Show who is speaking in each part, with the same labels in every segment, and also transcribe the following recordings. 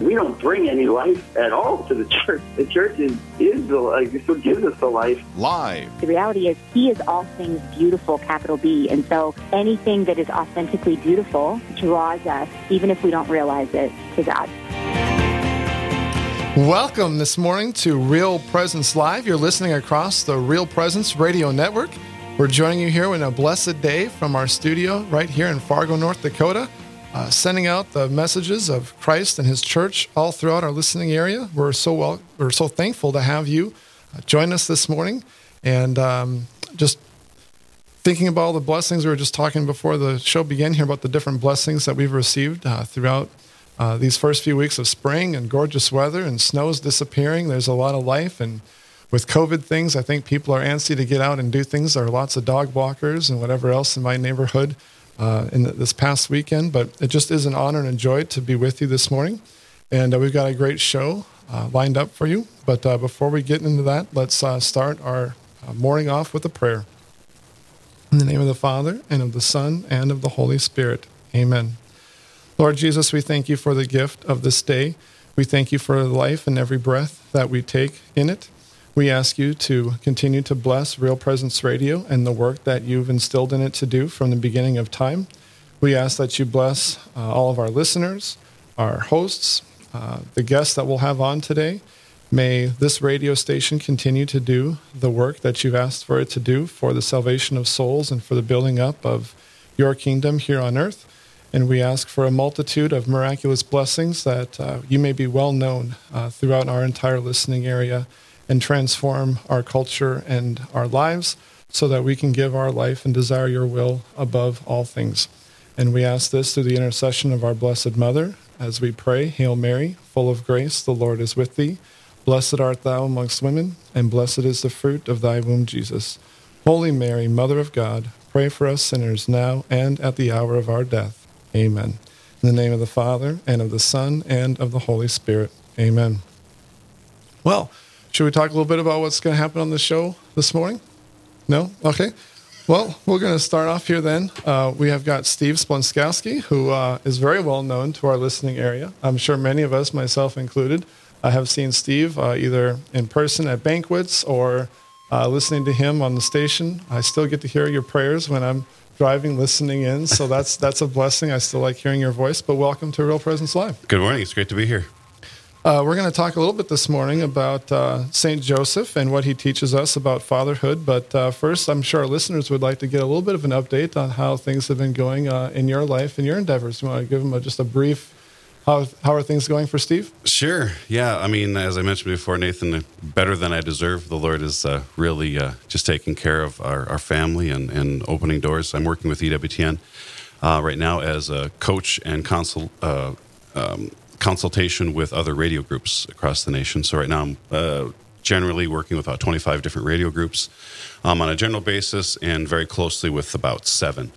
Speaker 1: We don't bring any life at all to the church. The church is, is the life, what gives us the life.
Speaker 2: Live.
Speaker 3: The reality is, He is all things beautiful, capital B. And so anything that is authentically beautiful draws us, even if we don't realize it, to God.
Speaker 4: Welcome this morning to Real Presence Live. You're listening across the Real Presence Radio Network. We're joining you here in a blessed day from our studio right here in Fargo, North Dakota uh, sending out the messages of Christ and His church all throughout our listening area. We're so well, we're so thankful to have you uh, join us this morning, and um, just thinking about all the blessings we were just talking before the show began here about the different blessings that we've received uh, throughout uh, these first few weeks of spring and gorgeous weather and snow's disappearing. There's a lot of life and with COVID things, I think people are antsy to get out and do things. There are lots of dog walkers and whatever else in my neighborhood uh, in the, this past weekend. But it just is an honor and a joy to be with you this morning. And uh, we've got a great show uh, lined up for you. But uh, before we get into that, let's uh, start our uh, morning off with a prayer. In the name of the Father, and of the Son, and of the Holy Spirit. Amen. Lord Jesus, we thank you for the gift of this day. We thank you for the life and every breath that we take in it. We ask you to continue to bless Real Presence Radio and the work that you've instilled in it to do from the beginning of time. We ask that you bless uh, all of our listeners, our hosts, uh, the guests that we'll have on today. May this radio station continue to do the work that you've asked for it to do for the salvation of souls and for the building up of your kingdom here on earth. And we ask for a multitude of miraculous blessings that uh, you may be well known uh, throughout our entire listening area and transform our culture and our lives so that we can give our life and desire your will above all things. And we ask this through the intercession of our Blessed Mother as we pray Hail Mary, full of grace, the Lord is with thee. Blessed art thou amongst women, and blessed is the fruit of thy womb, Jesus. Holy Mary, Mother of God, pray for us sinners now and at the hour of our death. Amen. In the name of the Father, and of the Son, and of the Holy Spirit. Amen. Well, should we talk a little bit about what's going to happen on the show this morning? No? Okay. Well, we're going to start off here then. Uh, we have got Steve Splonskowski, who uh, is very well known to our listening area. I'm sure many of us, myself included, uh, have seen Steve uh, either in person at banquets or uh, listening to him on the station. I still get to hear your prayers when I'm driving, listening in. So that's that's a blessing. I still like hearing your voice. But welcome to Real Presence Live.
Speaker 5: Good morning. It's great to be here.
Speaker 4: Uh, we're going to talk a little bit this morning about uh, St. Joseph and what he teaches us about fatherhood. But uh, first, I'm sure our listeners would like to get a little bit of an update on how things have been going uh, in your life and your endeavors. You want to give them a, just a brief how, how are things going for Steve?
Speaker 5: Sure. Yeah. I mean, as I mentioned before, Nathan, better than I deserve. The Lord is uh, really uh, just taking care of our, our family and, and, opening doors. I'm working with EWTN uh, right now as a coach and consul, uh, um, consultation with other radio groups across the nation. So right now I'm uh, generally working with about 25 different radio groups um, on a general basis and very closely with about seven.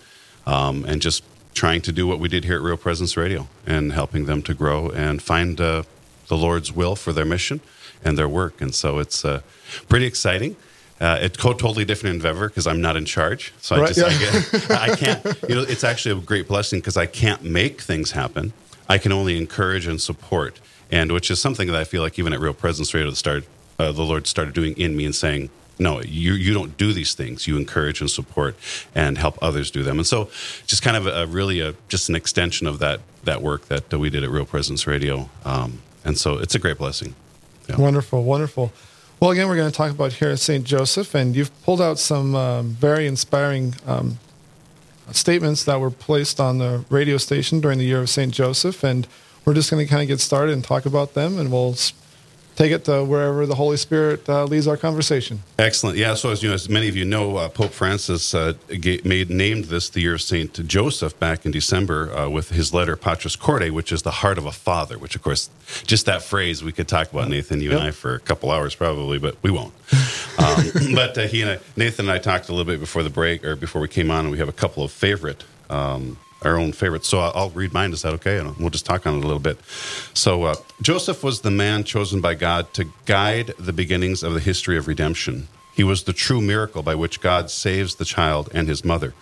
Speaker 5: Um, and just trying to do what we did here at Real Presence Radio and helping them to grow and find uh, the Lord's will for their mission and their work. And so it's uh, pretty exciting. Uh, it's totally different endeavor because I'm not in charge, so right, I just yeah. I, get, I can't. You know, it's actually a great blessing because I can't make things happen. I can only encourage and support, and which is something that I feel like even at Real Presence Radio, the start, uh, the Lord started doing in me and saying, "No, you you don't do these things. You encourage and support and help others do them." And so, just kind of a, really a just an extension of that that work that we did at Real Presence Radio, um, and so it's a great blessing.
Speaker 4: Yeah. Wonderful, wonderful. Well, again, we're going to talk about here at St. Joseph, and you've pulled out some um, very inspiring um, statements that were placed on the radio station during the year of St. Joseph. And we're just going to kind of get started and talk about them, and we'll take it to wherever the Holy Spirit uh, leads our conversation.
Speaker 5: Excellent. Yeah. So as you know, as many of you know, uh, Pope Francis uh, made named this the year of Saint Joseph back in December uh, with his letter Patris Corde, which is the heart of a father. Which, of course, just that phrase we could talk about Nathan, you yep. and I, for a couple hours probably, but we won't. um, but uh, he and I, Nathan and I talked a little bit before the break or before we came on, and we have a couple of favorite. Um, our own favorites. So I'll, read mine. Is that okay? And we'll just talk on it a little bit. So uh, Joseph was the man chosen by God to guide the beginnings of the history of redemption. He was the true miracle by which God saves the child and his mother.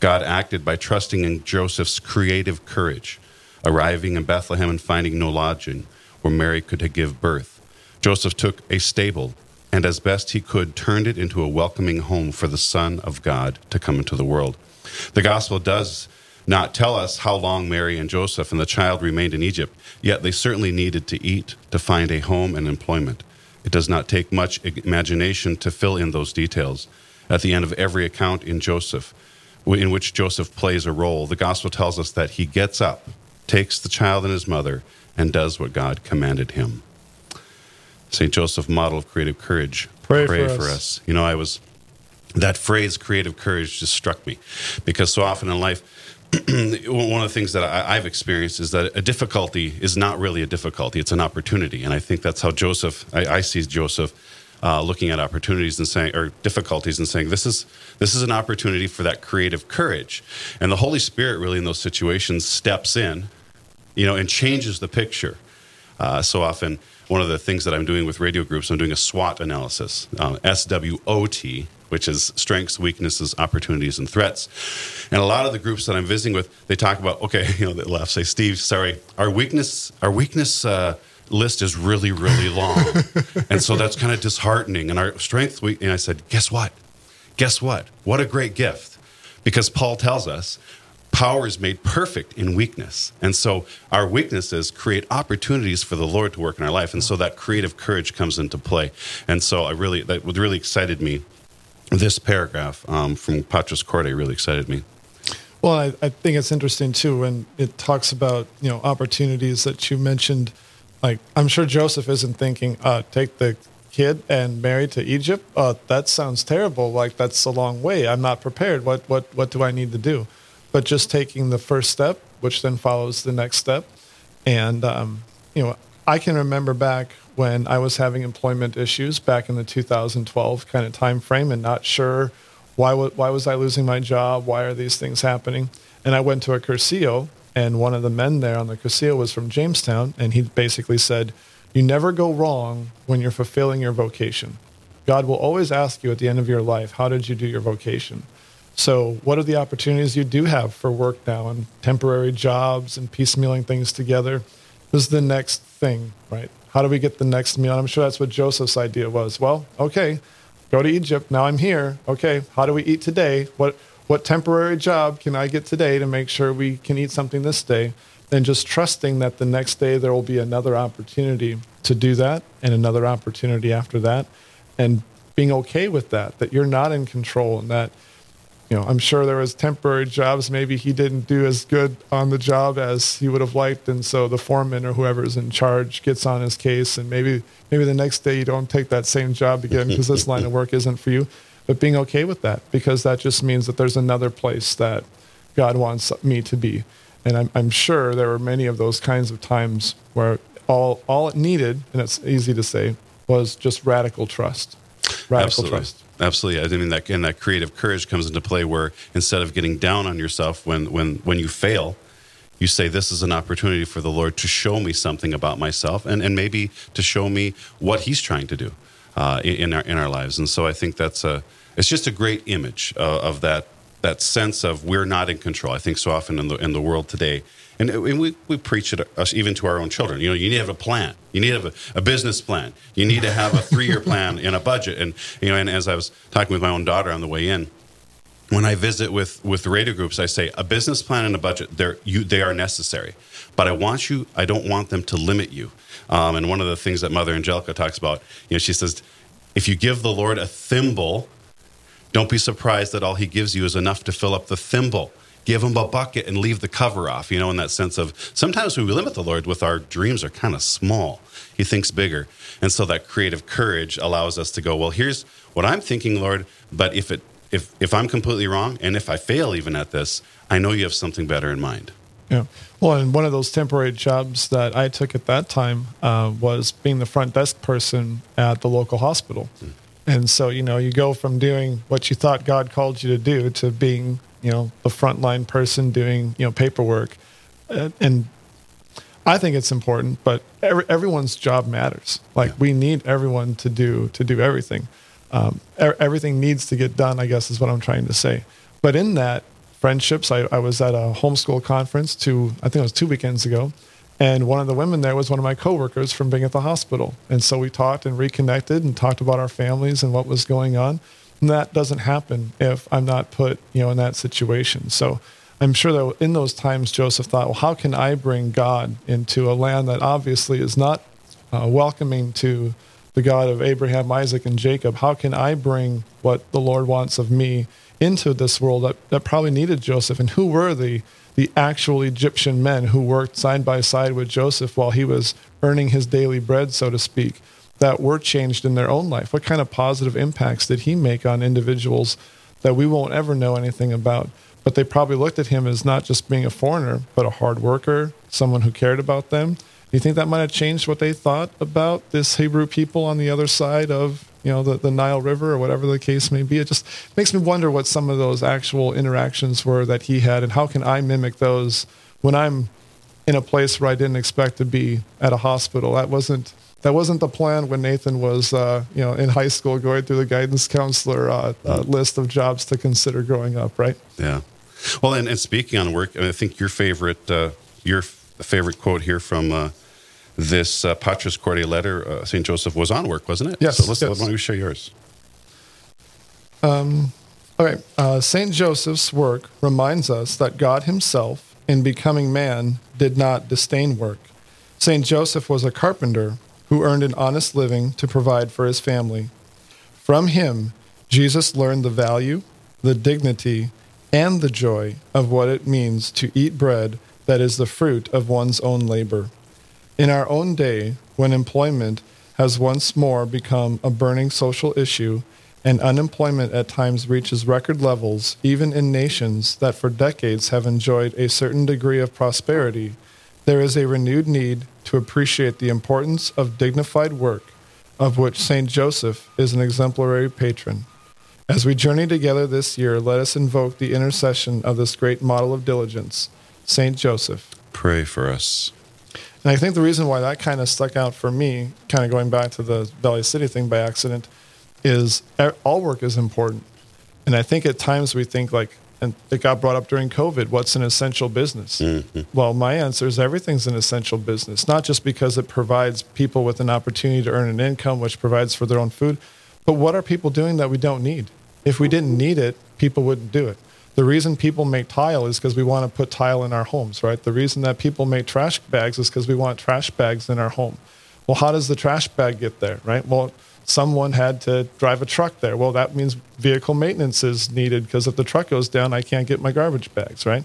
Speaker 5: God acted by trusting in Joseph's creative courage, arriving in Bethlehem and finding no lodging where Mary could give birth. Joseph took a stable and, as best he could, turned it into a welcoming home for the Son of God to come into the world. The gospel does not tell us how long Mary and Joseph and the child remained in Egypt, yet they certainly needed to eat, to find a home and employment. It does not take much imagination to fill in those details. At the end of every account in Joseph, in which Joseph plays a role, the gospel tells us that he gets up, takes the child and his mother, and does what God commanded him. St. Joseph, model of creative courage,
Speaker 4: pray, pray for, for us. us.
Speaker 5: You know, I was, that phrase, creative courage, just struck me because so often in life, one of the things that I, have experienced is that a difficulty is not really a difficulty; it's an opportunity, and I think that's how Joseph. I, I see Joseph uh, looking at opportunities and saying, or difficulties, and saying, "This is this is an opportunity for that creative courage," and the Holy Spirit really in those situations steps in, you know, and changes the picture. Uh, so often, one of the things that I'm doing with radio groups, I'm doing a SWOT analysis, uh, S W O T, which is strengths, weaknesses, opportunities, and threats. And a lot of the groups that I'm visiting with, they talk about, okay, you know, they laugh, say, Steve, sorry, our weakness, our weakness uh, list is really, really long, and so that's kind of disheartening. And our strength, we, and I said, guess what? Guess what? What a great gift, because Paul tells us power is made perfect in weakness. And so our weaknesses create opportunities for the Lord to work in our life. And so that creative courage comes into play. And so I really, that really excited me this paragraph um, from Patris Corde really excited me.
Speaker 4: Well, I, I, think it's interesting too when it talks about you know opportunities that you mentioned. Like I'm sure Joseph isn't thinking, uh, take the kid and Mary to Egypt. Uh, that sounds terrible. Like that's a long way. I'm not prepared. What what what do I need to do? But just taking the first step, which then follows the next step, and um, you know I can remember back when I was having employment issues back in the 2012 kind of time frame and not sure why why was I losing my job? Why are these things happening? And I went to a Cursillo, and one of the men there on the Cursillo was from Jamestown, and he basically said, "You never go wrong when you're fulfilling your vocation. God will always ask you at the end of your life, how did you do your vocation?" So, what are the opportunities you do have for work now and temporary jobs and piecemealing things together? This is the next thing, right? How do we get the next meal? I'm sure that's what Joseph's idea was. Well, okay, go to Egypt. Now I'm here. Okay, how do we eat today? What what temporary job can I get today to make sure we can eat something this day? Then just trusting that the next day there will be another opportunity to do that and another opportunity after that and being okay with that that you're not in control and that you know, I'm sure there was temporary jobs. Maybe he didn't do as good on the job as he would have liked, and so the foreman or whoever's in charge gets on his case, and maybe maybe the next day you don't take that same job again because this line of work isn't for you. But being okay with that, because that just means that there's another place that God wants me to be, and I'm, I'm sure there were many of those kinds of times where all all it needed, and it's easy to say, was just radical trust, radical
Speaker 5: Absolutely.
Speaker 4: trust.
Speaker 5: Absolutely. I mean that and that creative courage comes into play where instead of getting down on yourself when when when you fail, you say this is an opportunity for the Lord to show me something about myself and, and maybe to show me what he's trying to do uh, in our in our lives. And so I think that's a it's just a great image of, of that that sense of we're not in control. I think so often in the in the world today, and, and we, we preach it us even to our own children. You know, you need to have a plan. You need to have a, a business plan. You need to have a three year plan and a budget. And you know, and as I was talking with my own daughter on the way in, when I visit with with the radio groups, I say a business plan and a budget. They're you they are necessary, but I want you. I don't want them to limit you. Um, and one of the things that Mother Angelica talks about, you know, she says, if you give the Lord a thimble don't be surprised that all he gives you is enough to fill up the thimble. Give him a bucket and leave the cover off, you know, in that sense of sometimes when we limit the Lord with our dreams are kind of small. He thinks bigger. And so that creative courage allows us to go, well, here's what I'm thinking, Lord, but if it if if I'm completely wrong and if I fail even at this, I know you have something better in mind.
Speaker 4: Yeah. Well, and one of those temporary jobs that I took at that time uh, was being the front desk person at the local hospital. Mm. And so, you know, you go from doing what you thought God called you to do to being you know the frontline person doing you know paperwork, and, and I think it's important, but every, everyone's job matters. Like we need everyone to do to do everything. Um, er, everything needs to get done. I guess is what I'm trying to say. But in that friendships, I, I was at a homeschool conference two I think it was two weekends ago, and one of the women there was one of my coworkers from being at the hospital, and so we talked and reconnected and talked about our families and what was going on. And that doesn't happen if I'm not put you know in that situation. So I'm sure that in those times, Joseph thought, well, how can I bring God into a land that obviously is not uh, welcoming to the God of Abraham, Isaac, and Jacob? How can I bring what the Lord wants of me into this world that, that probably needed Joseph? And who were the, the actual Egyptian men who worked side by side with Joseph while he was earning his daily bread, so to speak, that were changed in their own life? What kind of positive impacts did he make on individuals that we won't ever know anything about? but they probably looked at him as not just being a foreigner, but a hard worker, someone who cared about them. Do you think that might have changed what they thought about this Hebrew people on the other side of you know the, the Nile River or whatever the case may be? It just makes me wonder what some of those actual interactions were that he had, and how can I mimic those when I'm in a place where I didn't expect to be at a hospital. That wasn't that wasn't the plan when Nathan was uh, you know in high school going through the guidance counselor uh, uh, list of jobs to consider growing up. Right?
Speaker 5: Yeah. Well, and, and speaking on work, I think your favorite uh, your favorite quote here from uh, this uh, Patris Corde letter, uh, Saint Joseph was on work, wasn't it?
Speaker 4: Yes.
Speaker 5: So let's
Speaker 4: yes.
Speaker 5: why don't you share yours?
Speaker 4: Um, okay. Uh, Saint Joseph's work reminds us that God Himself, in becoming man, did not disdain work. Saint Joseph was a carpenter who earned an honest living to provide for his family. From him, Jesus learned the value, the dignity, and the joy of what it means to eat bread that is the fruit of one's own labor. In our own day, when employment has once more become a burning social issue and unemployment at times reaches record levels, even in nations that for decades have enjoyed a certain degree of prosperity, there is a renewed need to appreciate the importance of dignified work, of which St. Joseph is an exemplary patron. As we journey together this year, let us invoke the intercession of this great model of diligence, St. Joseph.
Speaker 5: Pray for us.
Speaker 4: And I think the reason why that kind of stuck out for me, kind of going back to the Valley City thing by accident, is all work is important. And I think at times we think like, and it got brought up during COVID, what's an essential business? Mm-hmm. Well, my answer is everything's an essential business, not just because it provides people with an opportunity to earn an income, which provides for their own food, but what are people doing that we don't need? If we didn't need it, people wouldn't do it. The reason people make tile is because we want to put tile in our homes, right? The reason that people make trash bags is because we want trash bags in our home. Well, how does the trash bag get there, right? Well, someone had to drive a truck there. Well, that means vehicle maintenance is needed because if the truck goes down, I can't get my garbage bags, right?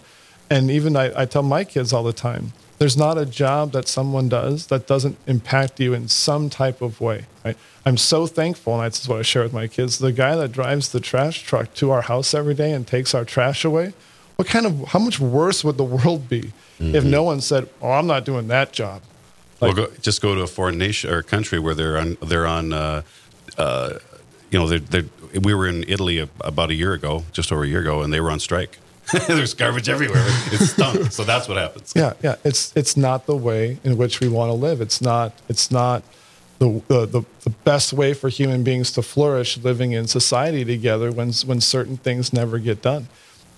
Speaker 4: And even I, I tell my kids all the time, there's not a job that someone does that doesn't impact you in some type of way, right? I'm so thankful, and that's what I share with my kids. The guy that drives the trash truck to our house every day and takes our trash away, what kind of, how much worse would the world be mm-hmm. if no one said, "Oh, I'm not doing that job"?
Speaker 5: Like, well, go, just go to a foreign nation or country where they're on, they're on, uh, uh, you know, they're, they're, we were in Italy about a year ago, just over a year ago, and they were on strike. There's garbage everywhere. It's stunk. so that's what happens.
Speaker 4: Yeah, yeah. It's it's not the way in which we want to live. It's not. It's not the, the, the, best way for human beings to flourish living in society together when, when certain things never get done.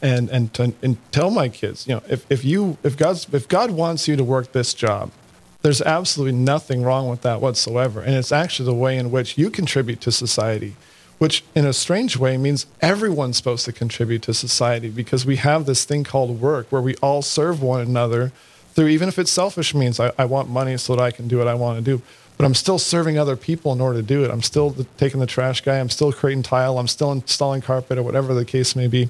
Speaker 4: And, and, to, and tell my kids, you know, if, if, you, if, God's, if God wants you to work this job, there's absolutely nothing wrong with that whatsoever. And it's actually the way in which you contribute to society, which in a strange way means everyone's supposed to contribute to society because we have this thing called work where we all serve one another through, even if it's selfish means, I, I want money so that I can do what I want to do but I'm still serving other people in order to do it. I'm still the, taking the trash guy. I'm still creating tile. I'm still installing carpet or whatever the case may be.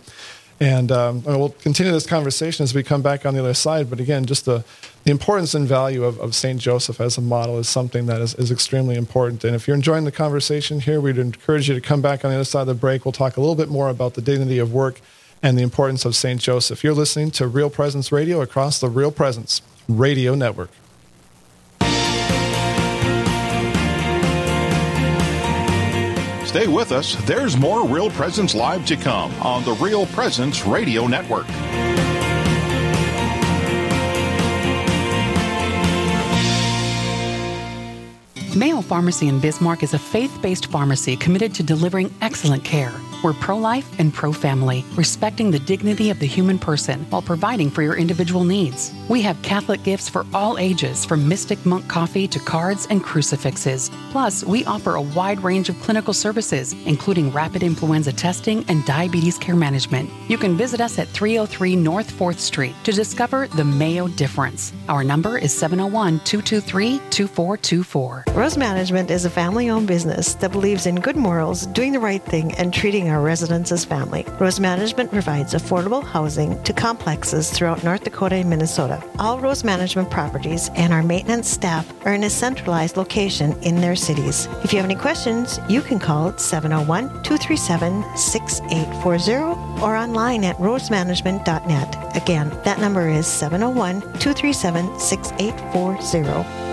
Speaker 4: And um, we'll continue this conversation as we come back on the other side. But again, just the, the importance and value of, of St. Joseph as a model is something that is, is extremely important. And if you're enjoying the conversation here, we'd encourage you to come back on the other side of the break. We'll talk a little bit more about the dignity of work and the importance of St. Joseph. You're listening to Real Presence Radio across the Real Presence Radio Network.
Speaker 2: Stay with us. There's more Real Presence Live to come on the Real Presence Radio Network.
Speaker 6: Mayo Pharmacy in Bismarck is a faith based pharmacy committed to delivering excellent care. We're pro life and pro family, respecting the dignity of the human person while providing for your individual needs. We have Catholic gifts for all ages, from mystic monk coffee to cards and crucifixes. Plus, we offer a wide range of clinical services, including rapid influenza testing and diabetes care management. You can visit us at 303 North 4th Street to discover the Mayo difference. Our number is 701 223 2424.
Speaker 7: Rose Management is a family owned business that believes in good morals, doing the right thing, and treating our residents as family. Rose Management provides affordable housing to complexes throughout North Dakota and Minnesota. All Rose Management properties and our maintenance staff are in a centralized location in their cities. If you have any questions, you can call 701 237 6840 or online at rosemanagement.net. Again, that number is 701 237 6840.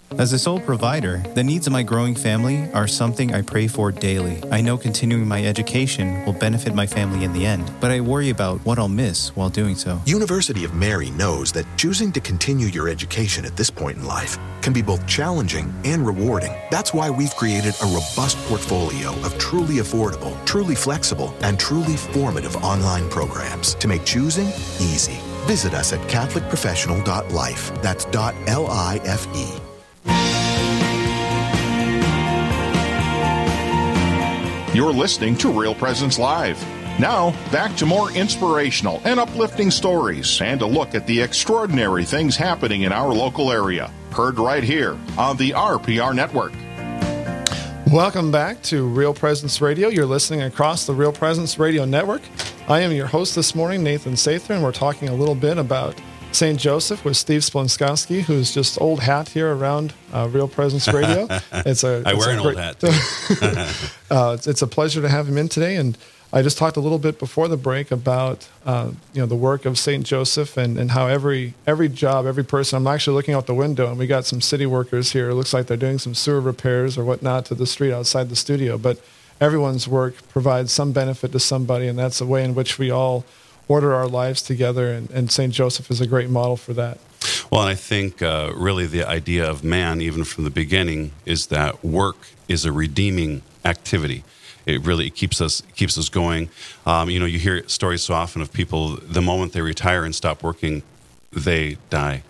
Speaker 8: As a sole provider, the needs of my growing family are something I pray for daily. I know continuing my education will benefit my family in the end, but I worry about what I'll miss while doing so.
Speaker 9: University of Mary knows that choosing to continue your education at this point in life can be both challenging and rewarding. That's why we've created a robust portfolio of truly affordable, truly flexible, and truly formative online programs to make choosing easy. Visit us at CatholicProfessional.life. That's .L-I-F-E.
Speaker 2: You're listening to Real Presence Live. Now, back to more inspirational and uplifting stories and a look at the extraordinary things happening in our local area. Heard right here on the RPR Network.
Speaker 4: Welcome back to Real Presence Radio. You're listening across the Real Presence Radio Network. I am your host this morning, Nathan Sather, and we're talking a little bit about St. Joseph with Steve Splonskowski, who's just old hat here around uh, Real Presence Radio.
Speaker 5: It's a I
Speaker 4: it's
Speaker 5: wear
Speaker 4: a
Speaker 5: an
Speaker 4: great,
Speaker 5: old hat.
Speaker 4: Uh, it's, it's, a pleasure to have him in today, and I just talked a little bit before the break about uh, you know the work of St. Joseph and, and how every every job, every person. I'm actually looking out the window, and we got some city workers here. It looks like they're doing some sewer repairs or whatnot to the street outside the studio, but everyone's work provides some benefit to somebody, and that's a way in which we all order our lives together, and, and St. Joseph is a great model for that.
Speaker 5: Well, and I think uh, really the idea of man, even from the beginning, is that work is a redeeming activity. It really keeps us keeps us going. Um, you know, you hear stories so often of people the moment they retire and stop working, they die.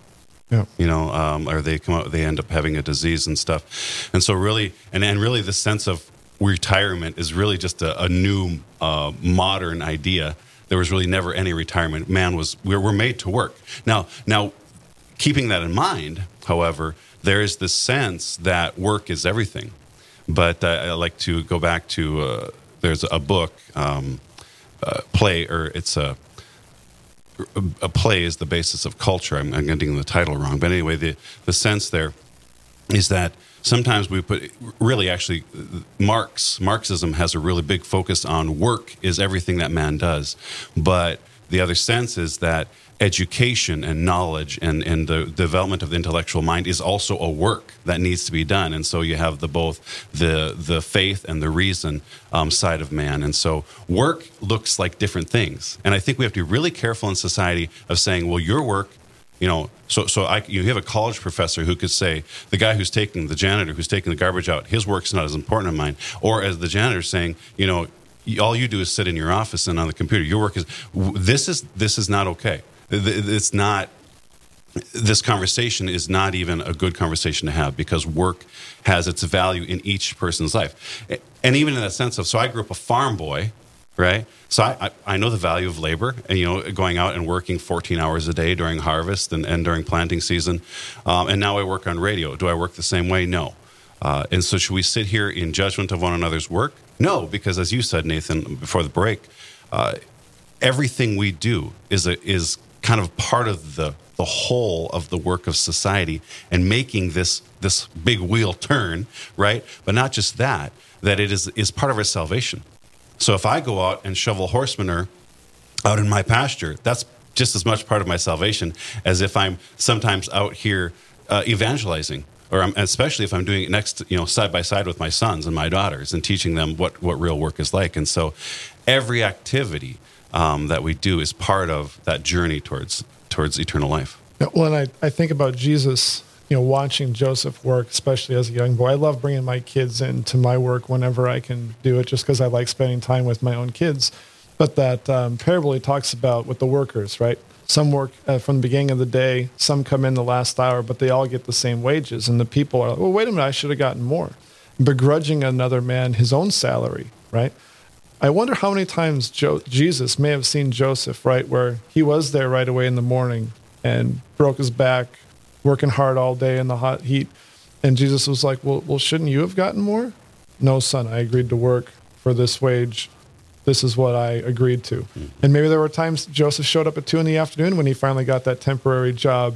Speaker 4: Yeah.
Speaker 5: You know, um, or they come out, they end up having a disease and stuff. And so, really, and, and really, the sense of retirement is really just a, a new, uh, modern idea there was really never any retirement. Man was we we're made to work. Now now keeping that in mind, however, there is this sense that work is everything. But uh, I like to go back to uh, there's a book um, uh, play or it's a a play is the basis of culture. I'm, I'm getting the title wrong, but anyway, the the sense there is that sometimes we put really actually marx marxism has a really big focus on work is everything that man does. But the other sense is that education and knowledge and, and the development of the intellectual mind is also a work that needs to be done. And so you have the both the the faith and the reason um, side of man. And so work looks like different things. And i think we have to be really careful in society of saying well your work you know, so so I, you have a college professor who could say the guy who's taking the janitor who's taking the garbage out, his work's not as important as mine, or as the janitor saying, you know, all you do is sit in your office and on the computer. Your work is this is this is not okay. It's not. This conversation is not even a good conversation to have because work has its value in each person's life, and even in that sense of. So I grew up a farm boy, right? So I, I, know the value of labor and, you know, going out and working 14 hours a day during harvest and, and during planting season. Um, and now I work on radio. Do I work the same way? No. Uh, and so, should we sit here in judgment of one another's work? No, because as you said, Nathan, before the break, uh, everything we do is a, is kind of part of the the whole of the work of society and making this this big wheel turn, right? But not just that, that it is is part of our salvation. So if I go out and shovel horse manure out in my pasture, that's just as much part of my salvation as if I'm sometimes out here uh, evangelizing or I'm, especially if I'm doing it next, you know, side by side with my sons and my daughters and teaching them what, what real work is like. And so every activity um, that we do is part of that journey towards towards eternal life.
Speaker 4: Well, and I, I think about Jesus, you know, watching Joseph work, especially as a young boy. I love bringing my kids into my work whenever I can do it, just because I like spending time with my own kids. But that um, parable he talks about with the workers, right? Some work uh, from the beginning of the day, some come in the last hour, but they all get the same wages. And the people are like, well, wait a minute, I should have gotten more. Begrudging another man his own salary, right? I wonder how many times jo- Jesus may have seen Joseph, right, where he was there right away in the morning and broke his back, working hard all day in the hot heat. And Jesus was like, well, well, shouldn't you have gotten more? No, son, I agreed to work for this wage this is what I agreed to. Mm-hmm. And maybe there were times Joseph showed up at two in the afternoon when he finally got that temporary job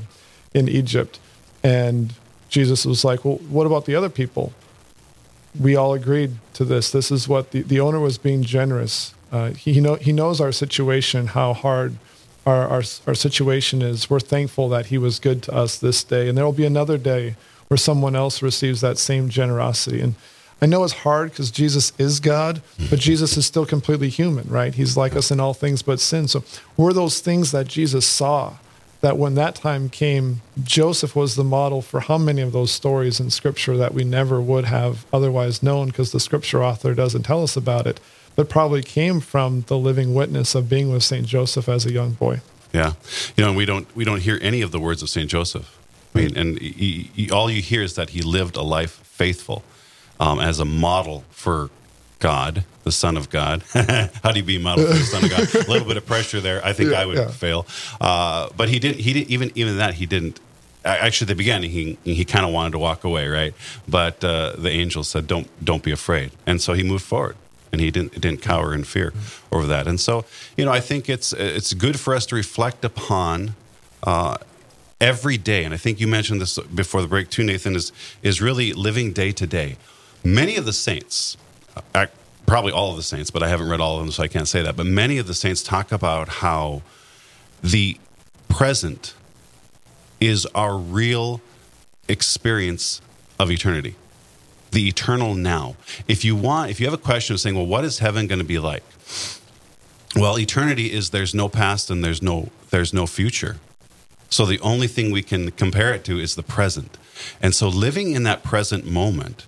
Speaker 4: in Egypt. And Jesus was like, Well, what about the other people? We all agreed to this. This is what the, the owner was being generous. Uh, he, he, know, he knows our situation, how hard our, our, our situation is. We're thankful that he was good to us this day. And there will be another day where someone else receives that same generosity. And I know it's hard because Jesus is God, but Jesus is still completely human, right? He's like us in all things but sin. So were those things that Jesus saw that when that time came, Joseph was the model for how many of those stories in Scripture that we never would have otherwise known because the Scripture author doesn't tell us about it, but probably came from the living witness of being with St. Joseph as a young boy.
Speaker 5: Yeah. You know, and we don't, we don't hear any of the words of St. Joseph. I mean, and he, he, all you hear is that he lived a life faithful um, as a model for God, the Son of God. How do you be a model for the Son of God? a little bit of pressure there. I think yeah, I would yeah. fail. Uh, but he didn't. He didn't even even that he didn't. Actually, at the beginning, he he kind of wanted to walk away, right? But uh, the angel said, "Don't don't be afraid," and so he moved forward and he didn't didn't cower in fear over that. And so, you know, I think it's it's good for us to reflect upon uh, every day. And I think you mentioned this before the break too, Nathan. Is is really living day to day. Many of the saints, uh, probably all of the saints, but I haven't read all of them, so I can't say that. But many of the saints talk about how the present is our real experience of eternity, the eternal now. If you want, if you have a question of saying, well, what is heaven going to be like? Well, eternity is there's no past and there's no there's no future. So the only thing we can compare it to is the present. And so living in that present moment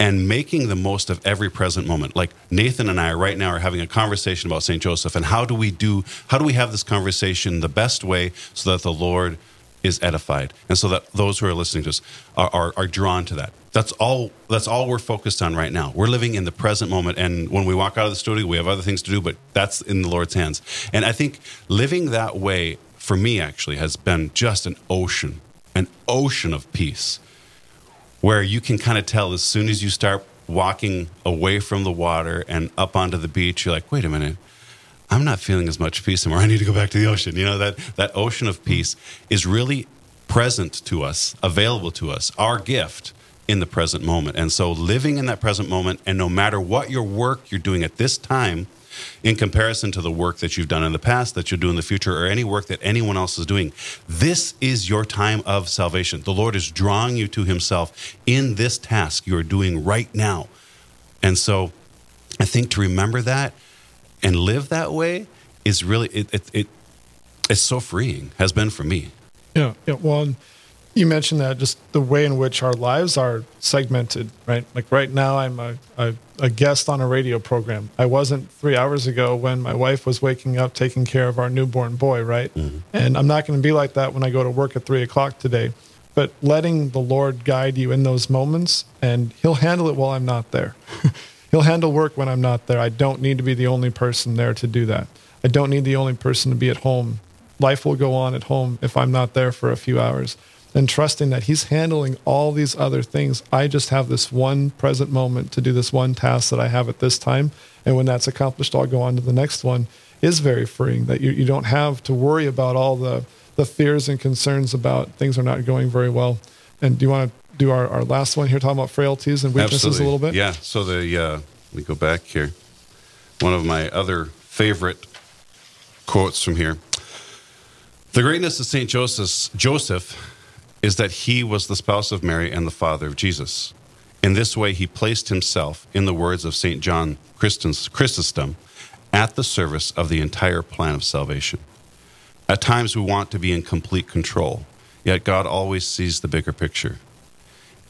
Speaker 5: and making the most of every present moment. Like Nathan and I right now are having a conversation about St. Joseph and how do we do how do we have this conversation the best way so that the Lord is edified and so that those who are listening to us are, are, are drawn to that. That's all that's all we're focused on right now. We're living in the present moment and when we walk out of the studio we have other things to do, but that's in the Lord's hands. And I think living that way for me actually has been just an ocean, an ocean of peace where you can kind of tell as soon as you start walking away from the water and up onto the beach, you're like, wait a minute, I'm not feeling as much peace anymore. I need to go back to the ocean. You know, that, that ocean of peace is really present to us, available to us, our gift in the present moment. And so living in that present moment, and no matter what your work you're doing at this time, in comparison to the work that you've done in the past, that you'll do in the future, or any work that anyone else is doing. This is your time of salvation. The Lord is drawing you to Himself in this task you are doing right now. And so I think to remember that and live that way is really, it, it, it it's so freeing, has been for me.
Speaker 4: Yeah. Yeah. Well, you mentioned that just the way in which our lives are segmented, right? Like right now, I'm a, a, a, guest on a radio program. I wasn't three hours ago when my wife was waking up taking care of our newborn boy, right? Mm-hmm. And I'm not going to be like that when I go to work at three o'clock today. But letting the Lord guide you in those moments, and He'll handle it while I'm not there. He'll handle work when I'm not there. I don't need to be the only person there to do that. I don't need the only person to be at home. Life will go on at home if I'm not there for a few hours. and trusting that He's handling all these other things. I just have this one present moment to do this one task that I have at this time. And when that's accomplished, I'll go on to the next one is very freeing that you, you don't have to worry about all the, the fears and concerns about things are not going very well. And do you want to do our, our last one here, talking about frailties and weaknesses
Speaker 5: Absolutely.
Speaker 4: a little bit?
Speaker 5: Yeah. So the uh, let me go back here. One of my other favorite quotes from here. The greatness of Saint Joseph, Joseph is that he was the spouse of Mary and the father of Jesus. In this way, he placed himself, in the words of Saint John Chrysostom, at the service of the entire plan of salvation. At times, we want to be in complete control, yet God always sees the bigger picture.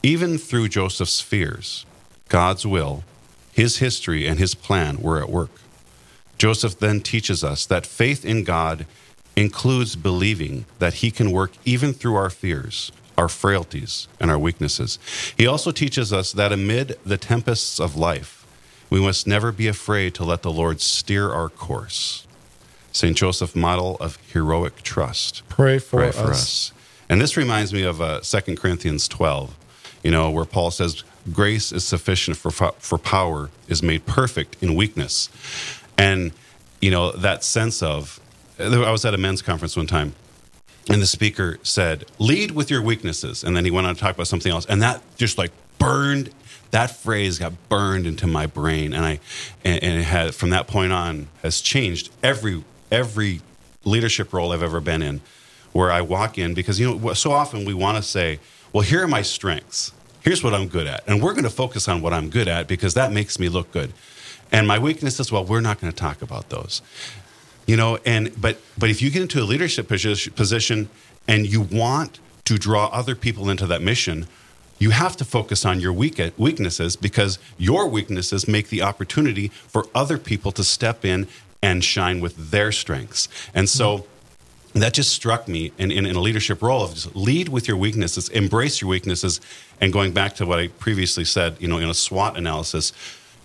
Speaker 5: Even through Joseph's fears, God's will, his history, and his plan were at work. Joseph then teaches us that faith in God includes believing that he can work even through our fears, our frailties, and our weaknesses. He also teaches us that amid the tempests of life, we must never be afraid to let the Lord steer our course. St. Joseph, model of heroic trust.
Speaker 4: Pray for,
Speaker 5: Pray
Speaker 4: us.
Speaker 5: us. And this reminds me of uh, 2 Corinthians 12, you know, where Paul says, Grace is sufficient for, for power is made perfect in weakness. And, you know, that sense of, I was at a men's conference one time, and the speaker said, lead with your weaknesses. And then he went on to talk about something else. And that just like burned, that phrase got burned into my brain. And I, and, and it had, from that point on, has changed every, every leadership role I've ever been in, where I walk in, because, you know, so often we want to say, well, here are my strengths. Here's what I'm good at. And we're going to focus on what I'm good at because that makes me look good. And my weaknesses, well, we're not going to talk about those you know and but but if you get into a leadership position and you want to draw other people into that mission you have to focus on your weak weaknesses because your weaknesses make the opportunity for other people to step in and shine with their strengths and so mm-hmm. that just struck me in, in, in a leadership role of just lead with your weaknesses embrace your weaknesses and going back to what i previously said you know in a swot analysis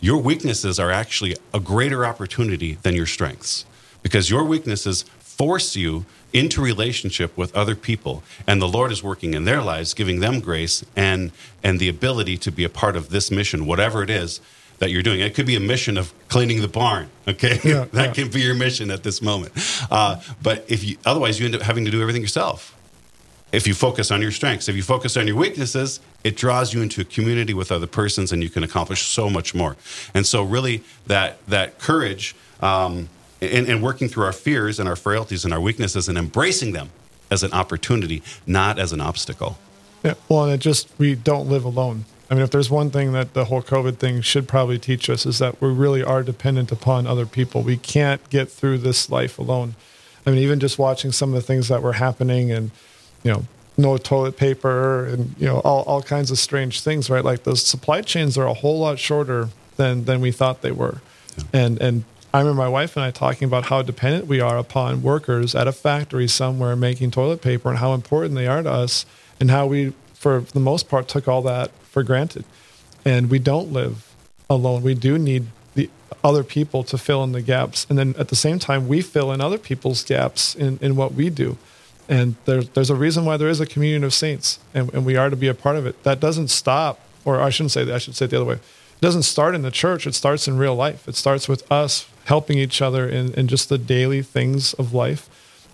Speaker 5: your weaknesses are actually a greater opportunity than your strengths. Because your weaknesses force you into relationship with other people. And the lord is working in their lives giving them grace and and the ability to be a part of this mission whatever it is that you're doing. It could be a mission of cleaning the barn okay?
Speaker 4: Yeah,
Speaker 5: that
Speaker 4: yeah.
Speaker 5: can be your mission at this moment. Uh, but if you otherwise you end up having to do everything yourself. If you focus on your strengths if you focus on your weaknesses it draws you into a community with other persons and you can accomplish so much more and so really that that courage um, and, and working through our fears and our frailties and our weaknesses and embracing them as an opportunity, not as an obstacle.
Speaker 4: Yeah, well, and it just we don't live alone. I mean, if there's one thing that the whole COVID thing should probably teach us is that we really are dependent upon other people. We can't get through this life alone. I mean, even just watching some of the things that were happening, and you know, no toilet paper, and you know, all all kinds of strange things, right? Like those supply chains are a whole lot shorter than than we thought they were, and and I remember my wife and I talking about how dependent we are upon workers at a factory somewhere making toilet paper and how important they are to us and how we, for the most part, took all that for granted. And we don't live alone. We do need the other people to fill in the gaps. And then at the same time, we fill in other people's gaps in, in what we do. And there's, there's a reason why there is a communion of saints and, and we are to be a part of it. That doesn't stop, or I shouldn't say that, I should say it the other way. It doesn't start in the church, it starts in real life. It starts with us helping each other in, in just the daily things of life.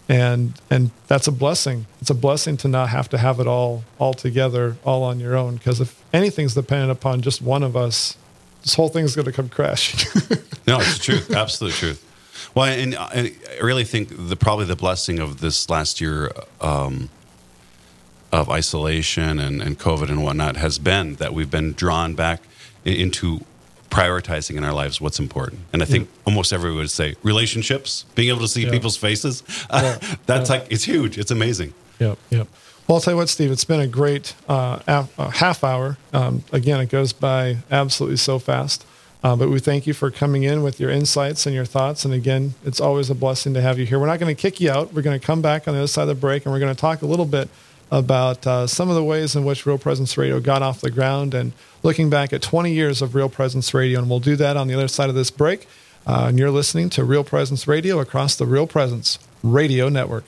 Speaker 4: And and that's a blessing. It's a blessing to not have to have it all all together, all on your own. Because if anything's dependent upon just one of us, this whole thing's going to come crashing.
Speaker 5: No, it's the truth, absolute truth. Well, and, and I really think the probably the blessing of this last year um, of isolation and, and COVID and whatnot has been that we've been drawn back into prioritizing in our lives what's important. And I think almost everyone would say relationships, being able to see
Speaker 4: Yeah.
Speaker 5: people's faces.
Speaker 4: Yeah.
Speaker 5: that's
Speaker 4: Yeah.
Speaker 5: like it's huge. It's amazing.
Speaker 4: Yep, yep. Well, I'll tell you what, Steve, it's been a great uh, uh, half hour. Um, again, it goes by absolutely so fast. Uh, but we thank you for coming in with your insights and your thoughts. And again, it's always a blessing to have you here. We're not going to kick you out. We're going to come back on the other side of the break and we're going to talk a little bit about uh, some of the ways in which Real Presence Radio got off the ground and looking back at 20 years of Real Presence Radio. And we'll do that on the other side of this break. Uh, and you're listening to Real Presence Radio across the Real Presence Radio Network.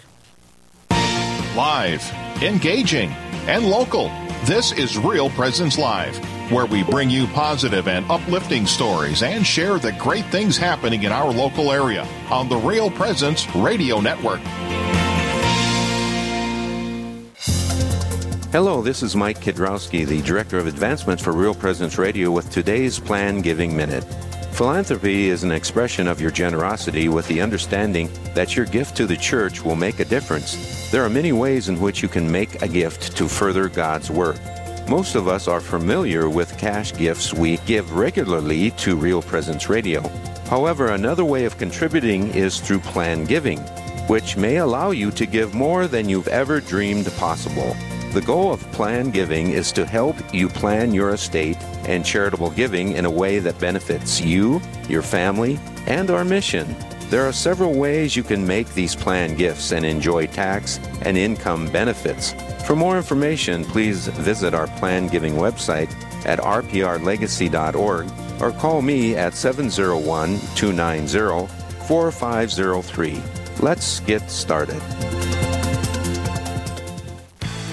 Speaker 2: Live, engaging, and local. This is Real Presence Live, where we bring you positive and uplifting stories and share the great things happening in our local area on the Real Presence Radio Network.
Speaker 10: Hello, this is Mike Kidrowski, the Director of Advancements for Real Presence Radio with today's Plan Giving Minute. Philanthropy is an expression of your generosity with the understanding that your gift to the church will make a difference. There are many ways in which you can make a gift to further God's work. Most of us are familiar with cash gifts we give regularly to Real Presence Radio. However, another way of contributing is through plan giving, which may allow you to give more than you've ever dreamed possible. The goal of plan giving is to help you plan your estate and charitable giving in a way that benefits you, your family, and our mission. There are several ways you can make these plan gifts and enjoy tax and income benefits. For more information, please visit our plan giving website at rprlegacy.org or call me at 701 290 4503. Let's get started.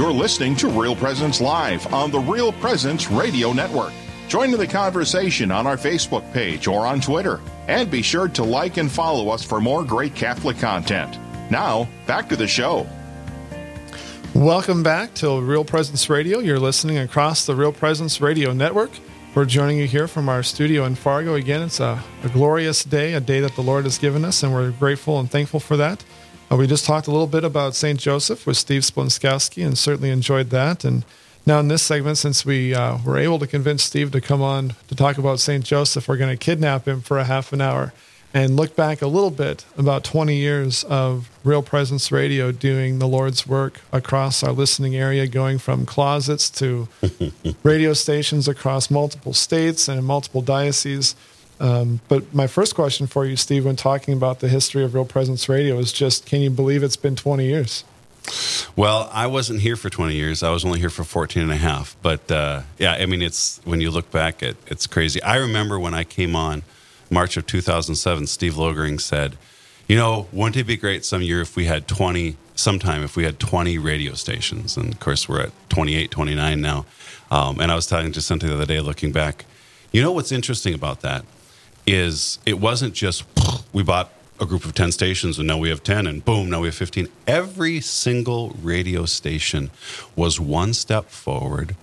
Speaker 2: You're listening to Real Presence Live on the Real Presence Radio Network. Join in the conversation on our Facebook page or on Twitter. And be sure to like and follow us for more great Catholic content. Now, back to the show.
Speaker 4: Welcome back to Real Presence Radio. You're listening across the Real Presence Radio Network. We're joining you here from our studio in Fargo. Again, it's a, a glorious day, a day that the Lord has given us, and we're grateful and thankful for that. Uh, we just talked a little bit about St. Joseph with Steve Splonskowski and certainly enjoyed that. And now in this segment, since we uh, were able to convince Steve to come on to talk about St. Joseph, we're going to kidnap him for a half an hour and look back a little bit about 20 years of Real Presence Radio doing the Lord's work across our listening area, going from closets to radio stations across multiple states and multiple dioceses. Um, but my first question for you, Steve, when talking about the history of Real Presence Radio is just can you believe it's been 20 years?
Speaker 5: Well, I wasn't here for 20 years. I was only here for 14 and a half. But uh, yeah, I mean, it's when you look back, it, it's crazy. I remember when I came on March of 2007, Steve Logering said, you know, wouldn't it be great some year if we had 20, sometime if we had 20 radio stations? And of course, we're at 28, 29 now. Um, and I was talking to something the other day looking back. You know what's interesting about that? Is it wasn't just we bought a group of 10 stations and now we have 10 and boom now we have 15 every single radio station was one step forward.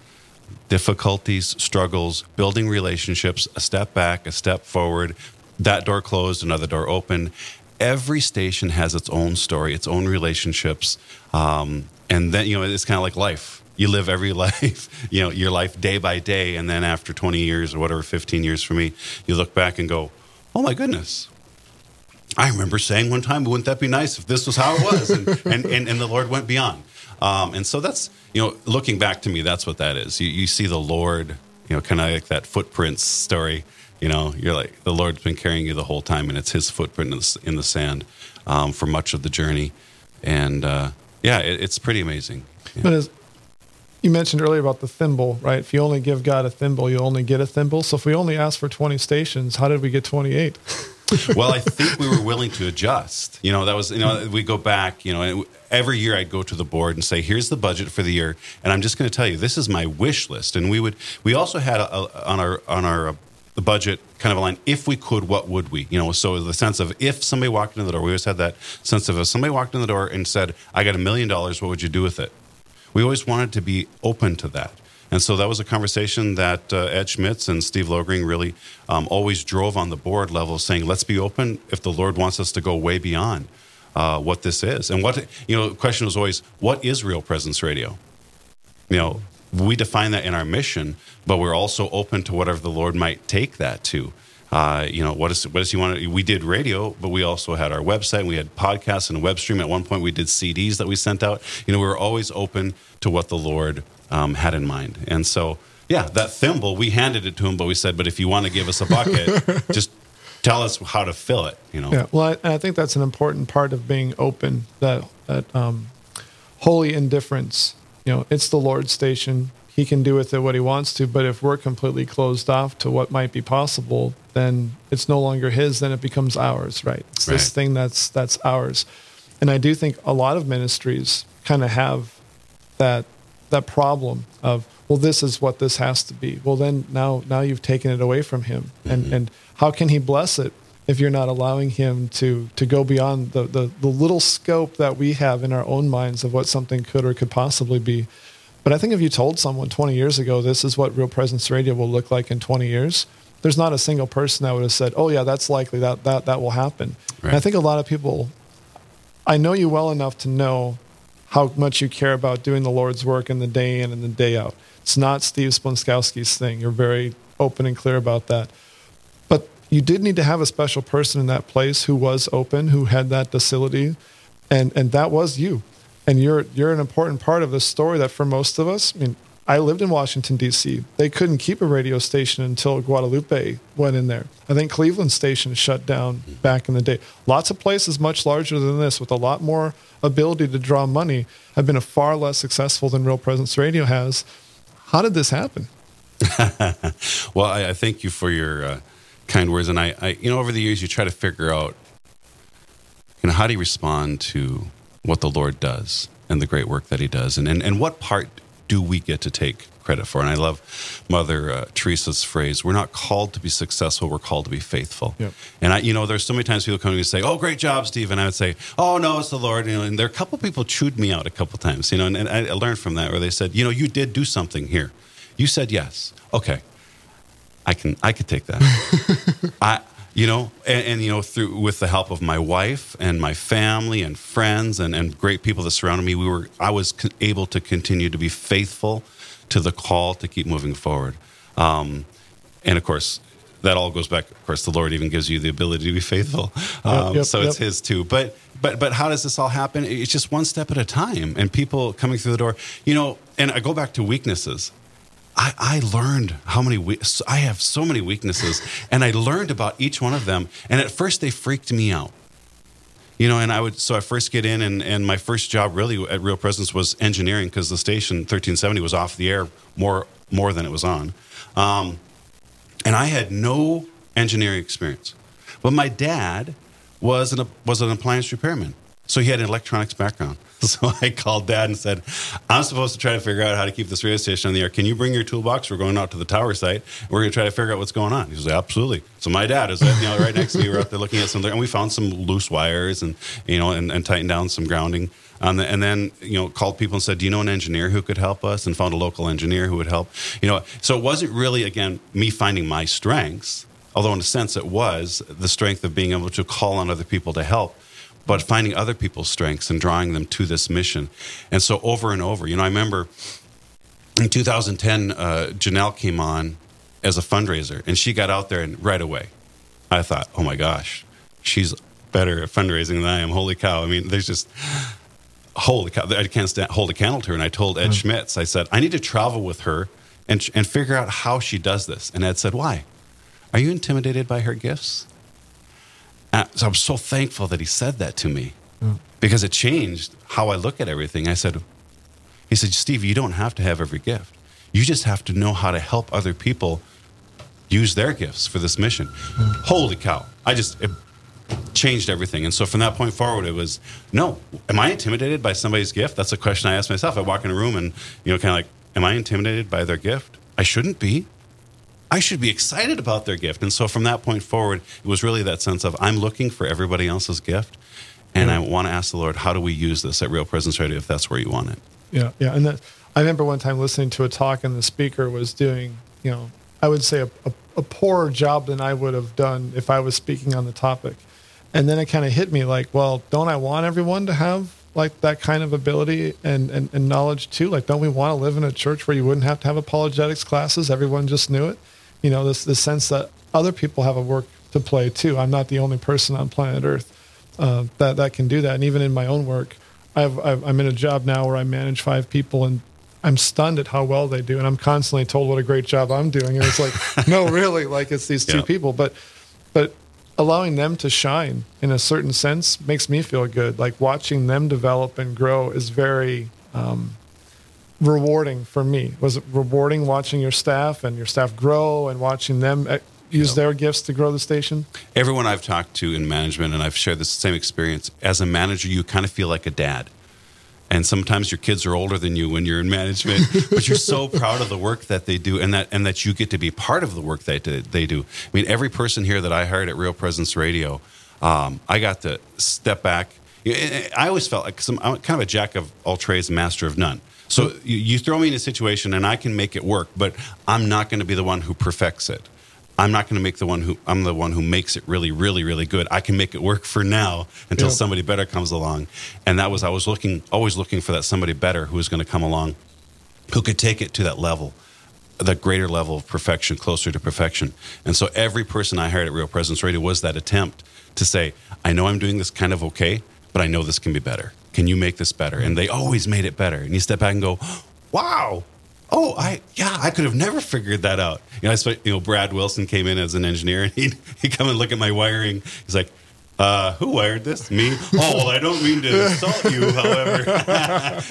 Speaker 5: Difficulties struggles building relationships a step back a step forward. That door closed another door opened. Every station has its own story its own relationships um, and then you know it's kind of like life you live every life, you know, your life day by day. And then after 20 years or whatever, 15 years for me, you look back and go, oh my goodness. I remember saying one time, wouldn't that be nice if this was how it was? And, and, and, and, the Lord went beyond. Um, and so that's, you know, looking back to me, that's what that is. You, you see the Lord, you know, kind of like that footprints story. You know, you're like, the Lord's been carrying you the whole time, and it's his footprint in the, in the sand um, for much of the journey. And uh, yeah, it, it's pretty amazing. Yeah.
Speaker 4: But as, you mentioned earlier about the thimble, right? If you only give God a thimble, you only get a thimble. So if we only ask for 20 stations, how did we get 28?
Speaker 5: well, I think we were willing to adjust. You know, that was, you know, we go back, you know, every year I'd go to the board and say, here's the budget for the year. And I'm just going to tell you, this is my wish list. And we would, we also had a, a, on our, on our uh, the budget kind of aligned. If we could, what would we? You know, so the sense of if somebody walked into the door, we always had that sense of if somebody walked in the door and said, "I got a million dollars, what would you do with it?" We always wanted to be open to that. And so that was a conversation that uh, Ed Schmitz and Steve Logring really um, always drove on the board level, saying, let's be open if the Lord wants us to go way beyond uh, what this is. And what, you know, the question was always, what is real presence radio? You know, we define that in our mission, but we're also open to whatever the Lord might take that to. Uh, you know, what is what does he want? To, we did radio, but we also had our website. We had podcasts and a web stream. At one point, we did CDs that we sent out. You know, we were always open to what the Lord um, had in mind. And so, yeah, that thimble, we handed it to him, but we said, but if you want to give us a bucket, just tell us how to fill it. You know.
Speaker 4: Yeah. Well, I, I think that's an important part of being open. That that um, holy indifference. You know, it's the Lord's station. He can do with it what he wants to. But if we're completely closed off to what might be possible, then it's no longer his. Then it becomes ours. Right. It's
Speaker 5: Right.
Speaker 4: this thing that's that's ours. And I do think a lot of ministries kind of have that that problem of well this is what this has to be well then now now you've taken it away from him and mm-hmm. and how can he bless it if you're not allowing him to to go beyond the, the the little scope that we have in our own minds of what something could or could possibly be but i think if you told someone 20 years ago this is what real presence radio will look like in 20 years there's not a single person that would have said oh yeah that's likely that that that will happen and i think a lot of people I know you well enough to know how much you care about doing the Lord's work in the day in and the day out. It's not Steve Splonskowski's thing. You're very open and clear about that. But you did need to have a special person in that place who was open, who had that docility, and and that was you. And you're you're an important part of the story that for most of us, I mean, I lived in Washington D.C. They couldn't keep a radio station until Guadalupe went in there. I think Cleveland station shut down back in the day. Lots of places much larger than this, with a lot more ability to draw money, have been a far less successful than Real Presence Radio has. How did this happen?
Speaker 5: well, I, I thank you for your uh, kind words, and I, I, you know, over the years, you try to figure out, you know, how do you respond to what the Lord does and the great work that He does, and and, and what part do we get to take credit for? And I love Mother uh, Teresa's phrase: "We're not called to be successful; we're called to be faithful."
Speaker 4: Yep.
Speaker 5: And I, you know, there's so many times people come to me and say, "Oh, great job, Steve," and I would say, "Oh, no, it's the Lord." You know, and there are a couple people chewed me out a couple times, you know, and, and I learned from that where they said, "You know, you did do something here. You said yes. Okay, I can I could take that. I you know and, and you know through with the help of my wife and my family and friends and, and great people that surrounded me we were I was co- able to continue to be faithful to the call to keep moving forward. Um, and of course that all goes back of course the Lord even gives you the ability to be faithful. Um,
Speaker 4: yep,
Speaker 5: so it's
Speaker 4: yep.
Speaker 5: his too. But but but how does this all happen? It's just one step at a time and people coming through the door. You know, and I go back to weaknesses. I, I learned how many we- I have so many weaknesses, and I learned about each one of them. And at first, they freaked me out. You know, and I would so I first get in, and, and my first job really at Real Presence was engineering because the station 1370 was off the air more more than it was on, um, and I had no engineering experience. But my dad was an was an appliance repairman, so he had an electronics background. So I called dad and said, I'm supposed to try to figure out how to keep this radio station on the air. Can you bring your toolbox? We're going out to the tower site. We're going to try to figure out what's going on. He was like, absolutely. So my dad is you know, right next to me. We're out there looking at something. And we found some loose wires and, you know, and, and tightened down some grounding. The, and then, you know, called people and said, do you know an engineer who could help us? And found a local engineer who would help. You know, so it wasn't really, again, me finding my strengths, although in a sense it was the strength of being able to call on other people to help but finding other people's strengths and drawing them to this mission. And so over and over, you know, I remember in 2010, uh, Janelle came on as a fundraiser and she got out there and right away, I thought, oh my gosh, she's better at fundraising than I am. Holy cow. I mean, there's just, holy cow, I can't stand, hold a candle to her. And I told Ed Schmitz, I said, I need to travel with her and, and figure out how she does this. And Ed said, why? Are you intimidated by her gifts? Uh, so I'm so thankful that he said that to me because it changed how I look at everything. I said, he said, Steve, you don't have to have every gift. You just have to know how to help other people use their gifts for this mission. Holy cow. I just, it changed everything. And so from that point forward, it was, no, am I intimidated by somebody's gift? That's a question I ask myself. I walk in a room and, you know, kind of like, am I intimidated by their gift? I shouldn't be. I should be excited about their gift. And so from that point forward, it was really that sense of I'm looking for everybody else's gift. And I want to ask the Lord, how do we use this at Real Presence Radio if that's where you want it?
Speaker 4: Yeah, yeah. And that, I remember one time listening to a talk, and the speaker was doing, you know, I would say a, a, a poorer job than I would have done if I was speaking on the topic. And then it kind of hit me like, well, don't I want everyone to have like that kind of ability and, and, and knowledge too? Like, don't we want to live in a church where you wouldn't have to have apologetics classes? Everyone just knew it. You know, this, this sense that other people have a work to play too. I'm not the only person on planet Earth uh, that that can do that. And even in my own work, I've, I've, I'm in a job now where I manage five people, and I'm stunned at how well they do. And I'm constantly told what a great job I'm doing, and it's like, no, really, like it's these two
Speaker 5: Yeah.
Speaker 4: people. But but allowing them to shine in a certain sense makes me feel good. Like watching them develop and grow is very. Um, rewarding for me was it rewarding watching your staff and your staff grow and watching them uh, use their gifts to grow the station
Speaker 5: Everyone I've talked to in management, and I've shared this same experience, as a manager, you kind of feel like a dad. And sometimes your kids are older than you when you're in management, but you're so proud of the work that they do, and that and that you get to be part of the work that they do. I mean, every person here that I hired at Real Presence Radio, um, I got to step back. I always felt like I'm I'm kind of a jack of all trades, master of none. So you, you throw me in a situation, and I can make it work, but I'm not going to be the one who perfects it. I'm not going to make the one who I'm the one who makes it really, really, really good. I can make it work for now until
Speaker 4: Yeah.
Speaker 5: somebody better comes along. And that was I was looking, always looking for that somebody better who was going to come along, who could take it to that level, that greater level of perfection, closer to perfection. And so every person I hired at Real Presence Radio was that attempt to say, I know I'm doing this kind of okay, but I know this can be better. Can you make this better? And they always made it better. And you step back and go, wow. Oh, I yeah, I could have never figured that out. You know, I spe- you know, Brad Wilson came in as an engineer, and he he come and look at my wiring. He's like, uh, "Who wired this? Me? Oh, well, I don't mean to insult you, however."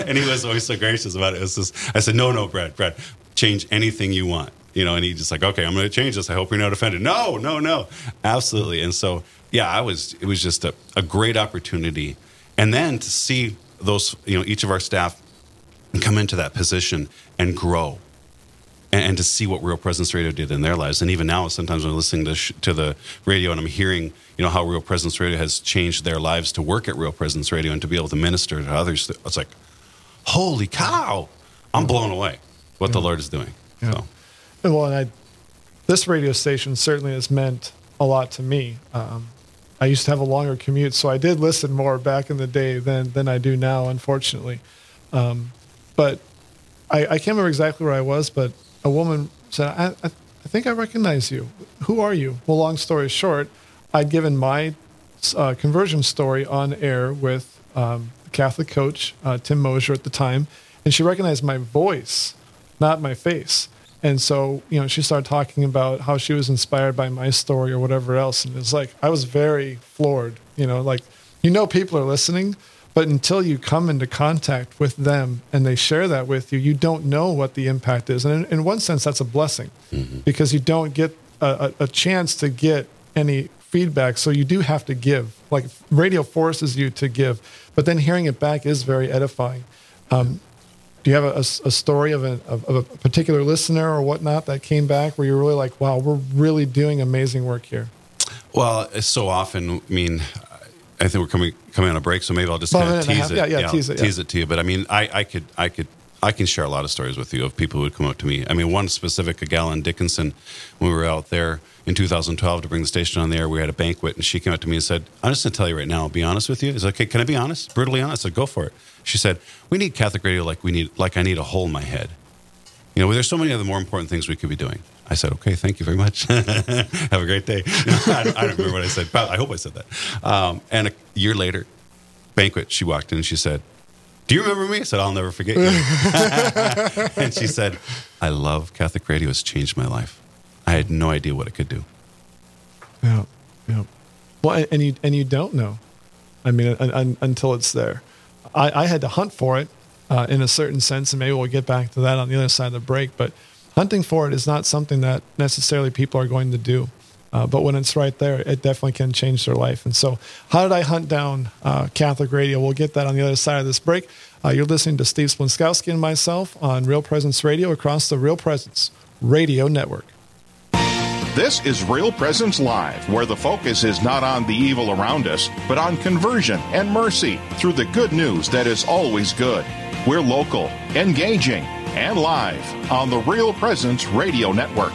Speaker 5: and he was always so gracious about it. it was just, I said, "No, no, Brad, Brad, change anything you want." You know, and he just like, "Okay, I'm going to change this. I hope you're not offended." No, no, no, absolutely. And so, yeah, I was. It was just a, a great opportunity, and then to see those, you know, each of our staff come into that position and grow and, and to see what real presence radio did in their lives. And even now sometimes when i'm listening to, sh- to the radio and i'm hearing you know how real presence radio has changed their lives to work at real presence radio and to be able to minister to others it's like holy cow i'm blown away what the lord is doing. So.
Speaker 4: Well, and I, this radio station certainly has meant a lot to me. Um, I used to have a longer commute, so I did listen more back in the day than than I do now, unfortunately. Um, but I, I can't remember exactly where I was, but a woman said, I, I, I think I recognize you. Who are you? Well, long story short, I'd given my uh, conversion story on air with um, Catholic coach uh, Tim Mosier at the time, and she recognized my voice, not my face. And so, you know, she started talking about how she was inspired by my story or whatever else. And it's like, I was very floored, you know, like, you know, people are listening, but until you come into contact with them and they share that with you, you don't know what the impact is. And in, in one sense, that's a blessing because you don't get a, a, a chance to get any feedback. So you do have to give. Like radio forces you to give, but then hearing it back is very edifying. Um, do you have a, a- a story of a, of, a particular listener or whatnot that came back where you're really like, wow, we're really doing amazing work here?
Speaker 5: well it's so often i mean i think we're coming coming on a break so maybe i'll just
Speaker 4: About
Speaker 5: kind of
Speaker 4: minute and a
Speaker 5: tease it
Speaker 4: Yeah, yeah, tease it, yeah.
Speaker 5: tease it to you but i mean i i could i could I can share a lot of stories with you of people who would come up to me. I mean, one specific, a gal in Dickinson, when we were out there in 2012 to bring the station on the air, we had a banquet, and she came up to me and said, I'm just going to tell you right now, I'll be honest with you. Is okay, can I be honest? Brutally honest? I said, go for it. She said, we need Catholic radio like we need, like I need a hole in my head. You know, there's so many other more important things we could be doing. I said, okay, thank you very much. Have a great day. I, don't, I don't remember what I said. But I hope I said that. Um, and a year later, banquet, she walked in and she said, do you remember me? I said, I'll never forget you. and she said, I love Catholic radio. It's changed my life. I had no idea what it could do.
Speaker 4: Yeah, yeah. Well, and- you and you don't know. I mean, un, un, until it's there. I, I had to hunt for it uh, in a certain sense, and maybe we'll get back to that on the other side of the break. But hunting for it is not something that necessarily people are going to do. Uh, but when it's right there, it definitely can change their life. And so, how did I hunt down uh, Catholic radio? We'll get that on the other side of this break. Uh, you're listening to Steve Splonskowski and myself on Real Presence Radio across the Real Presence Radio Network.
Speaker 2: This is Real Presence Live, where the focus is not on the evil around us, but on conversion and mercy through the good news that is always good. We're local, engaging, and live on the Real Presence Radio Network.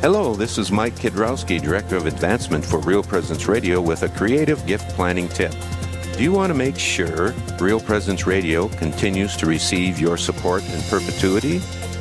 Speaker 10: Hello, this is Mike Kidrowski, Director of Advancement for Real Presence Radio, with a creative gift planning tip. Do you want to make sure Real Presence Radio continues to receive your support in perpetuity?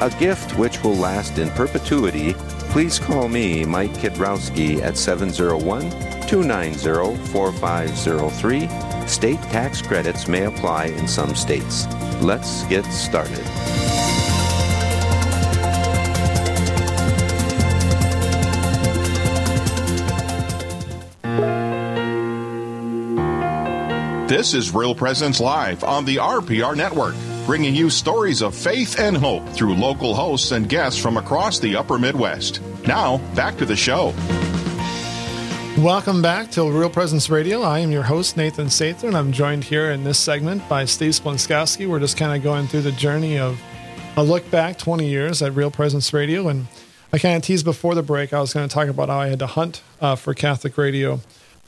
Speaker 10: a gift which will last in perpetuity, please call me, Mike Kidrowski, at 701 290 4503. State tax credits may apply in some states. Let's get started.
Speaker 2: This is Real Presence Live on the RPR Network, bringing you stories of faith and hope through local hosts and guests from across the upper Midwest. Now, back to the show.
Speaker 4: Welcome back to Real Presence Radio. I am your host, Nathan Sather, and I'm joined here in this segment by Steve Splonskowski. We're just kind of going through the journey of a look back 20 years at Real Presence Radio. And I kind of teased before the break, I was going to talk about how I had to hunt uh, for Catholic radio.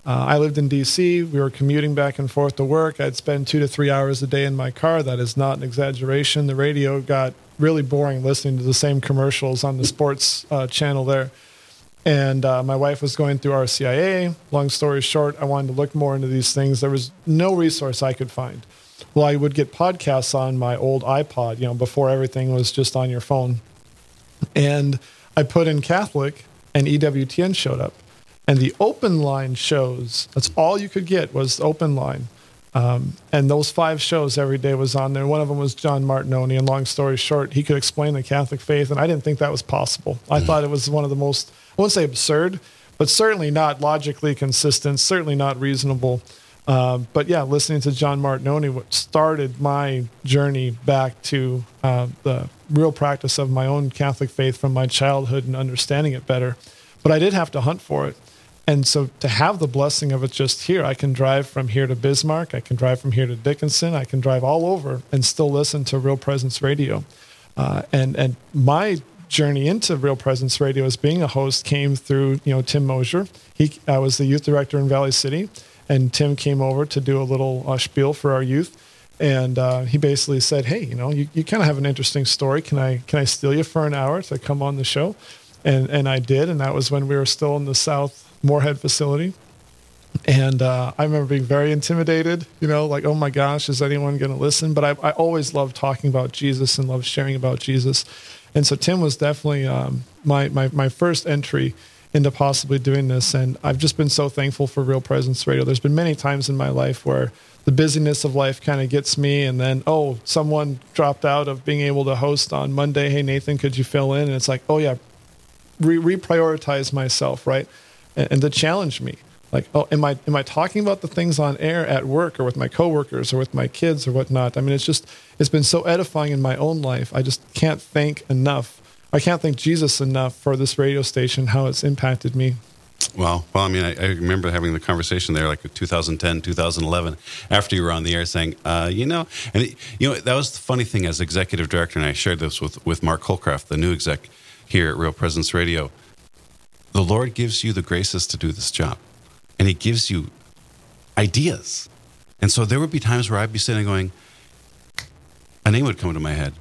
Speaker 4: Uh, I lived in D.C., we were commuting back and forth to work. I'd spend two to three hours a day in my car. That is not an exaggeration. The radio got really boring listening to the same commercials on the sports uh, channel there. And uh, my wife was going through RCIA. Long story short, I wanted to look more into these things. There was no resource I could find. Well, I would get podcasts on my old iPod, you know, before everything was just on your phone. And I put in Catholic, and EWTN showed up. And the open line shows, that's all you could get was open line. Um, and those five shows every day was on there. One of them was John Martignoni. And long story short, he could explain the Catholic faith. And I didn't think that was possible. I thought it was one of the most I won't say absurd, but certainly not logically consistent, certainly not reasonable. Uh, but yeah, listening to John Martignoni what started my journey back to uh, the real practice of my own Catholic faith from my childhood and understanding it better. But I did have to hunt for it. And so to have the blessing of it just here, I can drive from here to Bismarck, I can drive from here to Dickinson, I can drive all over and still listen to Real Presence Radio. Uh, and and my journey into Real Presence Radio as being a host came through, you know, Tim Mosier. He I was the youth director in Valley City, and Tim came over to do a little uh, spiel for our youth. And uh, he basically said, "Hey, you know, you, you kind of have an interesting story. Can I can I steal you for an hour to come on the show?" And and I did, and that was when we were still in the South Moorhead facility. And uh, I remember being very intimidated, you know, like, oh my gosh, is anyone going to listen? But I, I always loved talking about Jesus and loved sharing about Jesus. And so Tim was definitely um, my, my, my first entry into possibly doing this. And I've just been so thankful for Real Presence Radio. There's been many times in my life where the busyness of life kind of gets me, and then, oh, someone dropped out of being able to host on Monday. Hey, Nathan, could you fill in? And it's like, oh, yeah, re- reprioritize myself, right? And, and to challenge me. Like oh am i am i talking about the things on air at work or with my coworkers or with my kids or whatnot? I mean it's just it's been so edifying in my own life. I just can't thank enough. I can't thank jesus enough for this radio station how it's impacted me.
Speaker 5: Well, well, I mean, I, I, remember having the conversation there, like 2010, 2011, after you were on the air, saying, uh, you know, and it, you know, that was the funny thing. As executive director, and I shared this with with Mark Holcraft, the new exec here at Real Presence Radio. The Lord gives you the graces to do this job, and He gives you ideas, and so there would be times where I'd be sitting going, a name would come into my head,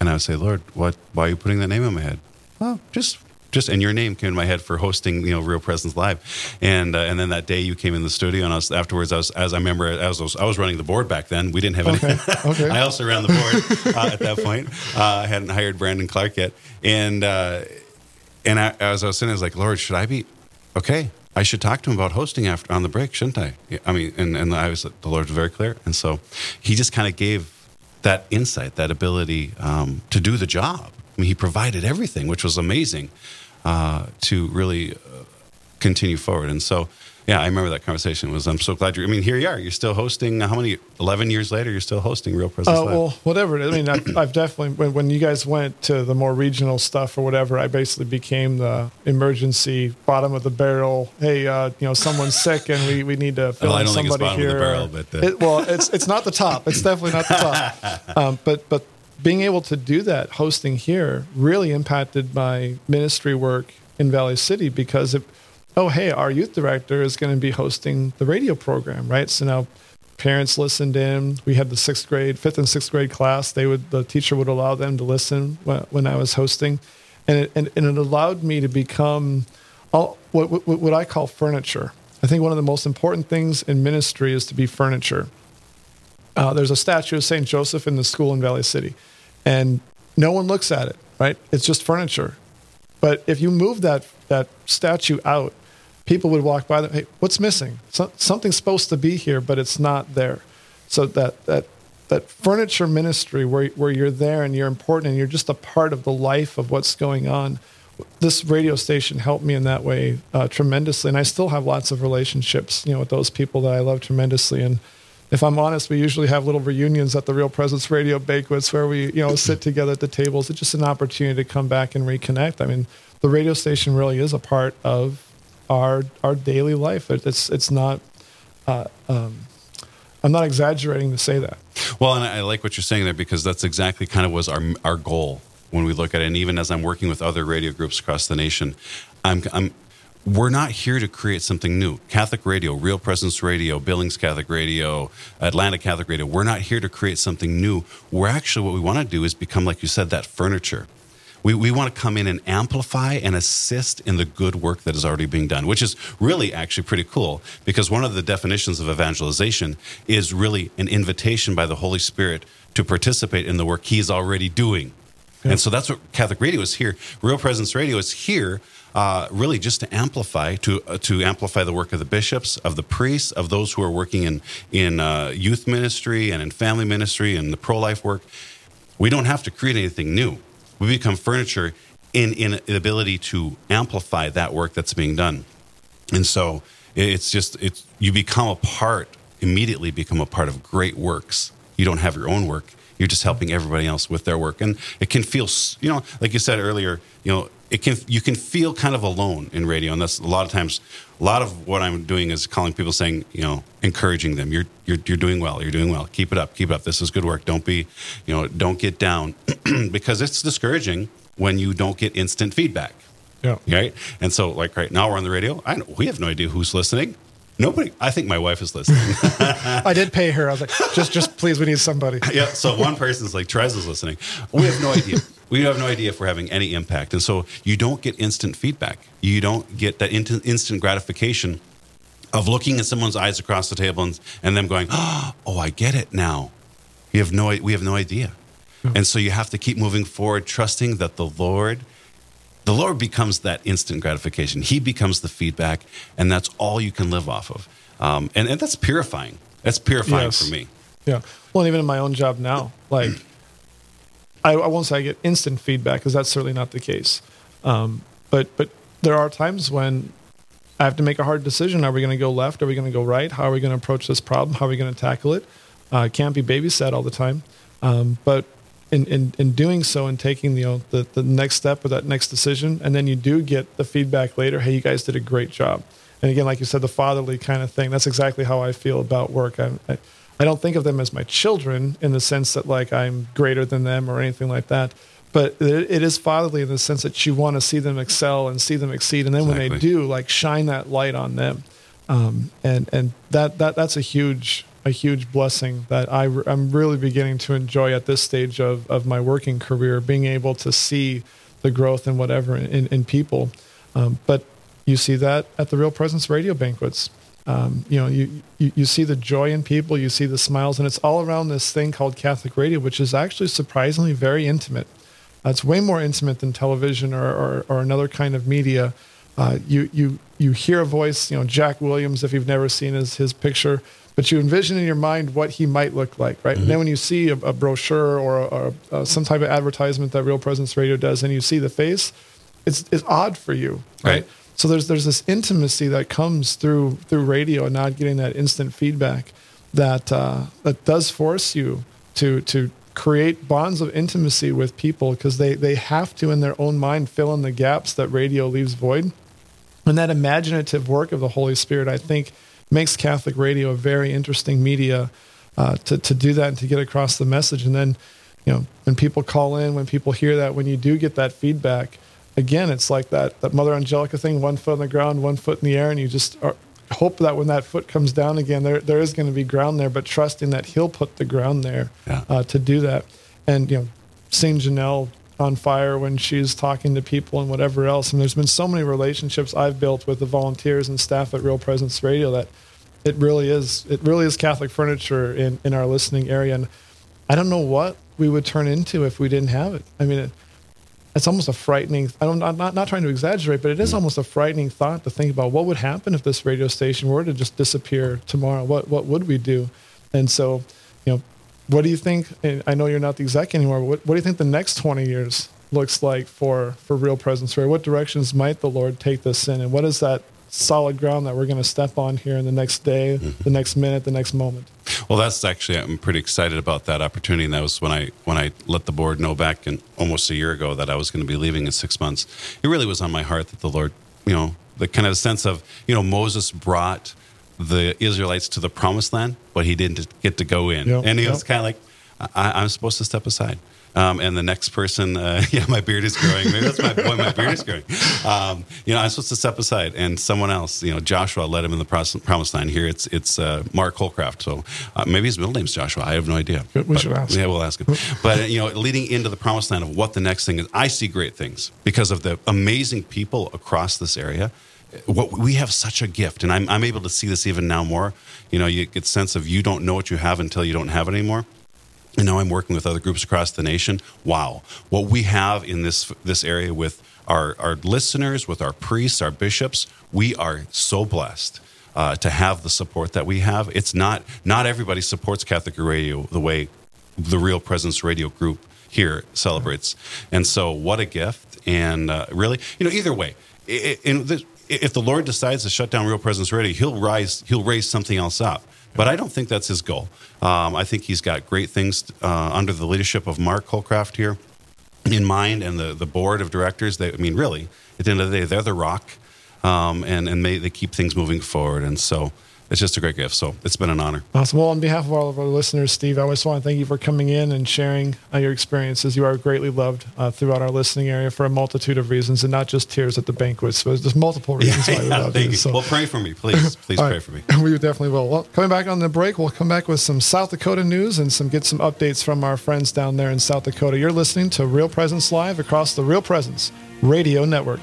Speaker 5: and I would say, Lord, what? Why are you putting that name in my head? Well, just just and your name came in my head for hosting you know Real Presence Live, and uh, and then that day you came in the studio and I was afterwards I was as I remember as I was, I was running the board back then we didn't have any okay. okay. I also ran the board uh, at that point uh, I hadn't hired Brandon Clark yet and uh, and I, as I was sitting I was like Lord should I be okay I should talk to him about hosting after on the break shouldn't I? I mean and and I was the Lord was very clear. And so he just kind of gave that insight that ability um, to do the job. I mean, he provided everything, which was amazing uh, to really uh, continue forward. And so, yeah, I remember that conversation. Was I'm so glad you're. I mean, here you are. You're still hosting. How many? Eleven years later, you're still hosting Real Presence.
Speaker 4: Uh, well, whatever. I mean, I've, I've definitely when, when, you guys went to the more regional stuff or whatever, I basically became the emergency bottom of the barrel. Hey, uh, you know, someone's sick and we, we need to fill well, in somebody here.
Speaker 5: Barrel, but, uh...
Speaker 4: it, well, it's it's not the top. It's definitely not the top. Um, but but being able to do that hosting here really impacted my ministry work in Valley City because it, oh hey our youth director is going to be hosting the radio program right so now parents listened in we had the sixth grade fifth and sixth grade class they would the teacher would allow them to listen when, when I was hosting and it, and, and it allowed me to become all, what, what, what I call furniture I think one of the most important things in ministry is to be furniture uh, there's a statue of St. Joseph in the school in Valley City, and no one looks at it, right? It's just furniture. But if you move that, that statue out, people would walk by them, hey, what's missing? So, something's supposed to be here, but it's not there. So that, that, that furniture ministry where, where you're there and you're important and you're just a part of the life of what's going on, this radio station helped me in that way uh, tremendously. And I still have lots of relationships, you know, with those people that I love tremendously. And if I'm honest, we usually have little reunions at the Real Presence Radio banquets where we, you know, sit together at the tables. It's just an opportunity to come back and reconnect. I mean, the radio station really is a part of our our daily life. It's it's not. Uh, um, I'm not exaggerating to say that.
Speaker 5: Well, and I like what you're saying there because that's exactly kind of was our our goal when we look at it. And even as I'm working with other radio groups across the nation, I'm I'm we're not here to create something new. Catholic Radio, Real Presence Radio, Billings Catholic Radio, Atlanta Catholic Radio, we're not here to create something new. We're actually, what we want to do is become, like you said, that furniture. We, we want to come in and amplify and assist in the good work that is already being done, which is really actually pretty cool because one of the definitions of evangelization is really an invitation by the Holy Spirit to participate in the work He's already doing. Yeah. And so that's what Catholic Radio is here. Real Presence Radio is here uh, really just to amplify to uh, to amplify the work of the bishops, of the priests, of those who are working in in uh, youth ministry and in family ministry and the pro life work. We don't have to create anything new. We become furniture in in the ability to amplify that work that's being done, and so it's just it's you become a part immediately become a part of great works. You don't have your own work. You're just helping everybody else with their work, and it can feel you know like you said earlier. You know it can you can feel kind of alone in radio, and that's a lot of times. A lot of what I'm doing is calling people, saying, you know, encouraging them. You're you're you're doing well. You're doing well. Keep it up. Keep it up. This is good work. Don't be, you know, don't get down, because it's discouraging when you don't get instant feedback.
Speaker 4: Yeah.
Speaker 5: Right. And so, like right now, we're on the radio. I we have no idea who's listening. Nobody. I think my wife is listening.
Speaker 4: I did pay her. I was like, just, just please, we need somebody.
Speaker 5: yeah. So one person's like, Therese is listening. We have no idea. We have no idea if we're having any impact, and so you don't get instant feedback. You don't get that instant gratification of looking at someone's eyes across the table and, and them going, "Oh, I get it now." You have no. We have no idea, hmm. and so you have to keep moving forward, trusting that the Lord the Lord becomes that instant gratification. He becomes the feedback, and that's all you can live off of. Um, and, and that's purifying. That's purifying yes. for me.
Speaker 4: Yeah. Well, even in my own job now, like I, I won't say I get instant feedback because that's certainly not the case. Um, but but there are times when I have to make a hard decision. Are we going to go left? Are we going to go right? How are we going to approach this problem? How are we going to tackle it? Uh, can't be babysat all the time. Um, but in, in, in doing so and taking you know the, the next step or that next decision. And then you do get the feedback later hey you guys did a great job. And again like you said the fatherly kind of thing. That's exactly how i feel about work. I, I, I don't think of them as my children in the sense that like i'm greater than them or anything like that. But it, it is fatherly in the sense that you want to see them excel and see them exceed. And then
Speaker 5: Exactly.
Speaker 4: when they do like shine that light on them. Um, and and that that that's a huge a huge blessing that I I'm really beginning to enjoy at this stage of of my working career, being able to see the growth and whatever in, in people. Um, but you see that at the Real Presence Radio banquets. Um, you know, you, you you see the joy in people, you see the smiles, and it's all around this thing called Catholic radio, which is actually surprisingly very intimate. Uh, it's way more intimate than television or, or, or another kind of media. Uh, you you you hear a voice, you know, Jack Williams, if you've never seen his his picture, but you envision in your mind what he might look like, right? And then when you see a, a brochure or, or uh, some type of advertisement that Real Presence Radio does, and you see the face, it's it's odd for you, right? So there's there's this intimacy that comes through through radio and not getting that instant feedback that uh, that does force you to to create bonds of intimacy with people because they they have to in their own mind fill in the gaps that radio leaves void and that imaginative work of the Holy Spirit, I think, makes Catholic radio a very interesting media uh, to to do that and to get across the message. And then, you know, when people call in, when people hear that, when you do get that feedback, again, it's like that that Mother Angelica thing: one foot on the ground, one foot in the air, and you just are, hope that when that foot comes down again, there there is going to be ground there, but trusting that He'll put the ground there uh, to do that. And you know, St. Janelle on fire when she's talking to people and whatever else. And there's been so many relationships I've built with the volunteers and staff at Real Presence Radio that it really is it really is Catholic furniture in, in our listening area. And I don't know what we would turn into if we didn't have it. I mean, it, it's almost a frightening. I don't, I'm not, not trying to exaggerate, but it is mm. almost a frightening thought to think about what would happen if this radio station were to just disappear tomorrow. What what would we do? And so, you know, what do you think? I know you're not the exec anymore. But what, what do you think the next 20 years looks like for for Real Presence Radio? What directions might the Lord take this in, and what is that solid ground that we're going to step on here in the next day, mm-hmm. the next minute, the next moment?
Speaker 5: Well, that's actually I'm pretty excited about that opportunity. And that was when I when I let the board know back in almost a year ago that I was going to be leaving in six months. It really was on my heart that the Lord, you know, the kind of sense of you know Moses brought the Israelites to the promised land, but he didn't get to go in,
Speaker 4: Yep,
Speaker 5: and he
Speaker 4: yep.
Speaker 5: was kind of like, I, I'm supposed to step aside. Um, and the next person, uh, yeah, my beard is growing. Maybe that's my boy. My beard is growing. Um, you know, I'm supposed to step aside, and someone else, you know, Joshua led him in the promised land. Here, it's it's uh, Mark Holcroft. So uh, maybe his middle name's Joshua. I have no idea.
Speaker 4: We
Speaker 5: But-
Speaker 4: should ask.
Speaker 5: Yeah, we'll ask him. But you know, leading into the promised land of what the next thing is, I see great things because of the amazing people across this area. What we have such a gift, and I'm I'm able to see this even now more. You know, you get sense of you don't know what you have until you don't have it anymore. And now I'm working with other groups across the nation. Wow, what we have in this this area with our our listeners, with our priests, our bishops, we are so blessed uh, to have the support that we have. It's not not everybody supports Catholic radio the way the Real Presence Radio Group here celebrates, and so what a gift! And uh, really, you know, either way, in the, if the Lord decides to shut down Real Presence Radio, He'll rise, He'll raise something else up. But I don't think that's his goal. Um, I think he's got great things uh, under the leadership of Mark Holcraft here in mind and the, the board of directors. They, I mean, really, at the end of the day, they're the rock um, and, and they, they keep things moving forward. And so it's just a great gift. So it's been an honor.
Speaker 4: Awesome. Well, on behalf of all of our listeners, Steve, I just want to thank you for coming in and sharing uh, your experiences. You are greatly loved uh, throughout our listening area for a multitude of reasons, and not just tears at the banquets. But there's multiple reasons why we love
Speaker 5: thank
Speaker 4: you.
Speaker 5: you.
Speaker 4: So-
Speaker 5: Well, pray for me, please. Please pray
Speaker 4: right.
Speaker 5: for me.
Speaker 4: We definitely will. Well, coming back on the break, we'll come back with some South Dakota news and some get some updates from our friends down there in South Dakota. You're listening to Real Presence Live across the Real Presence Radio Network.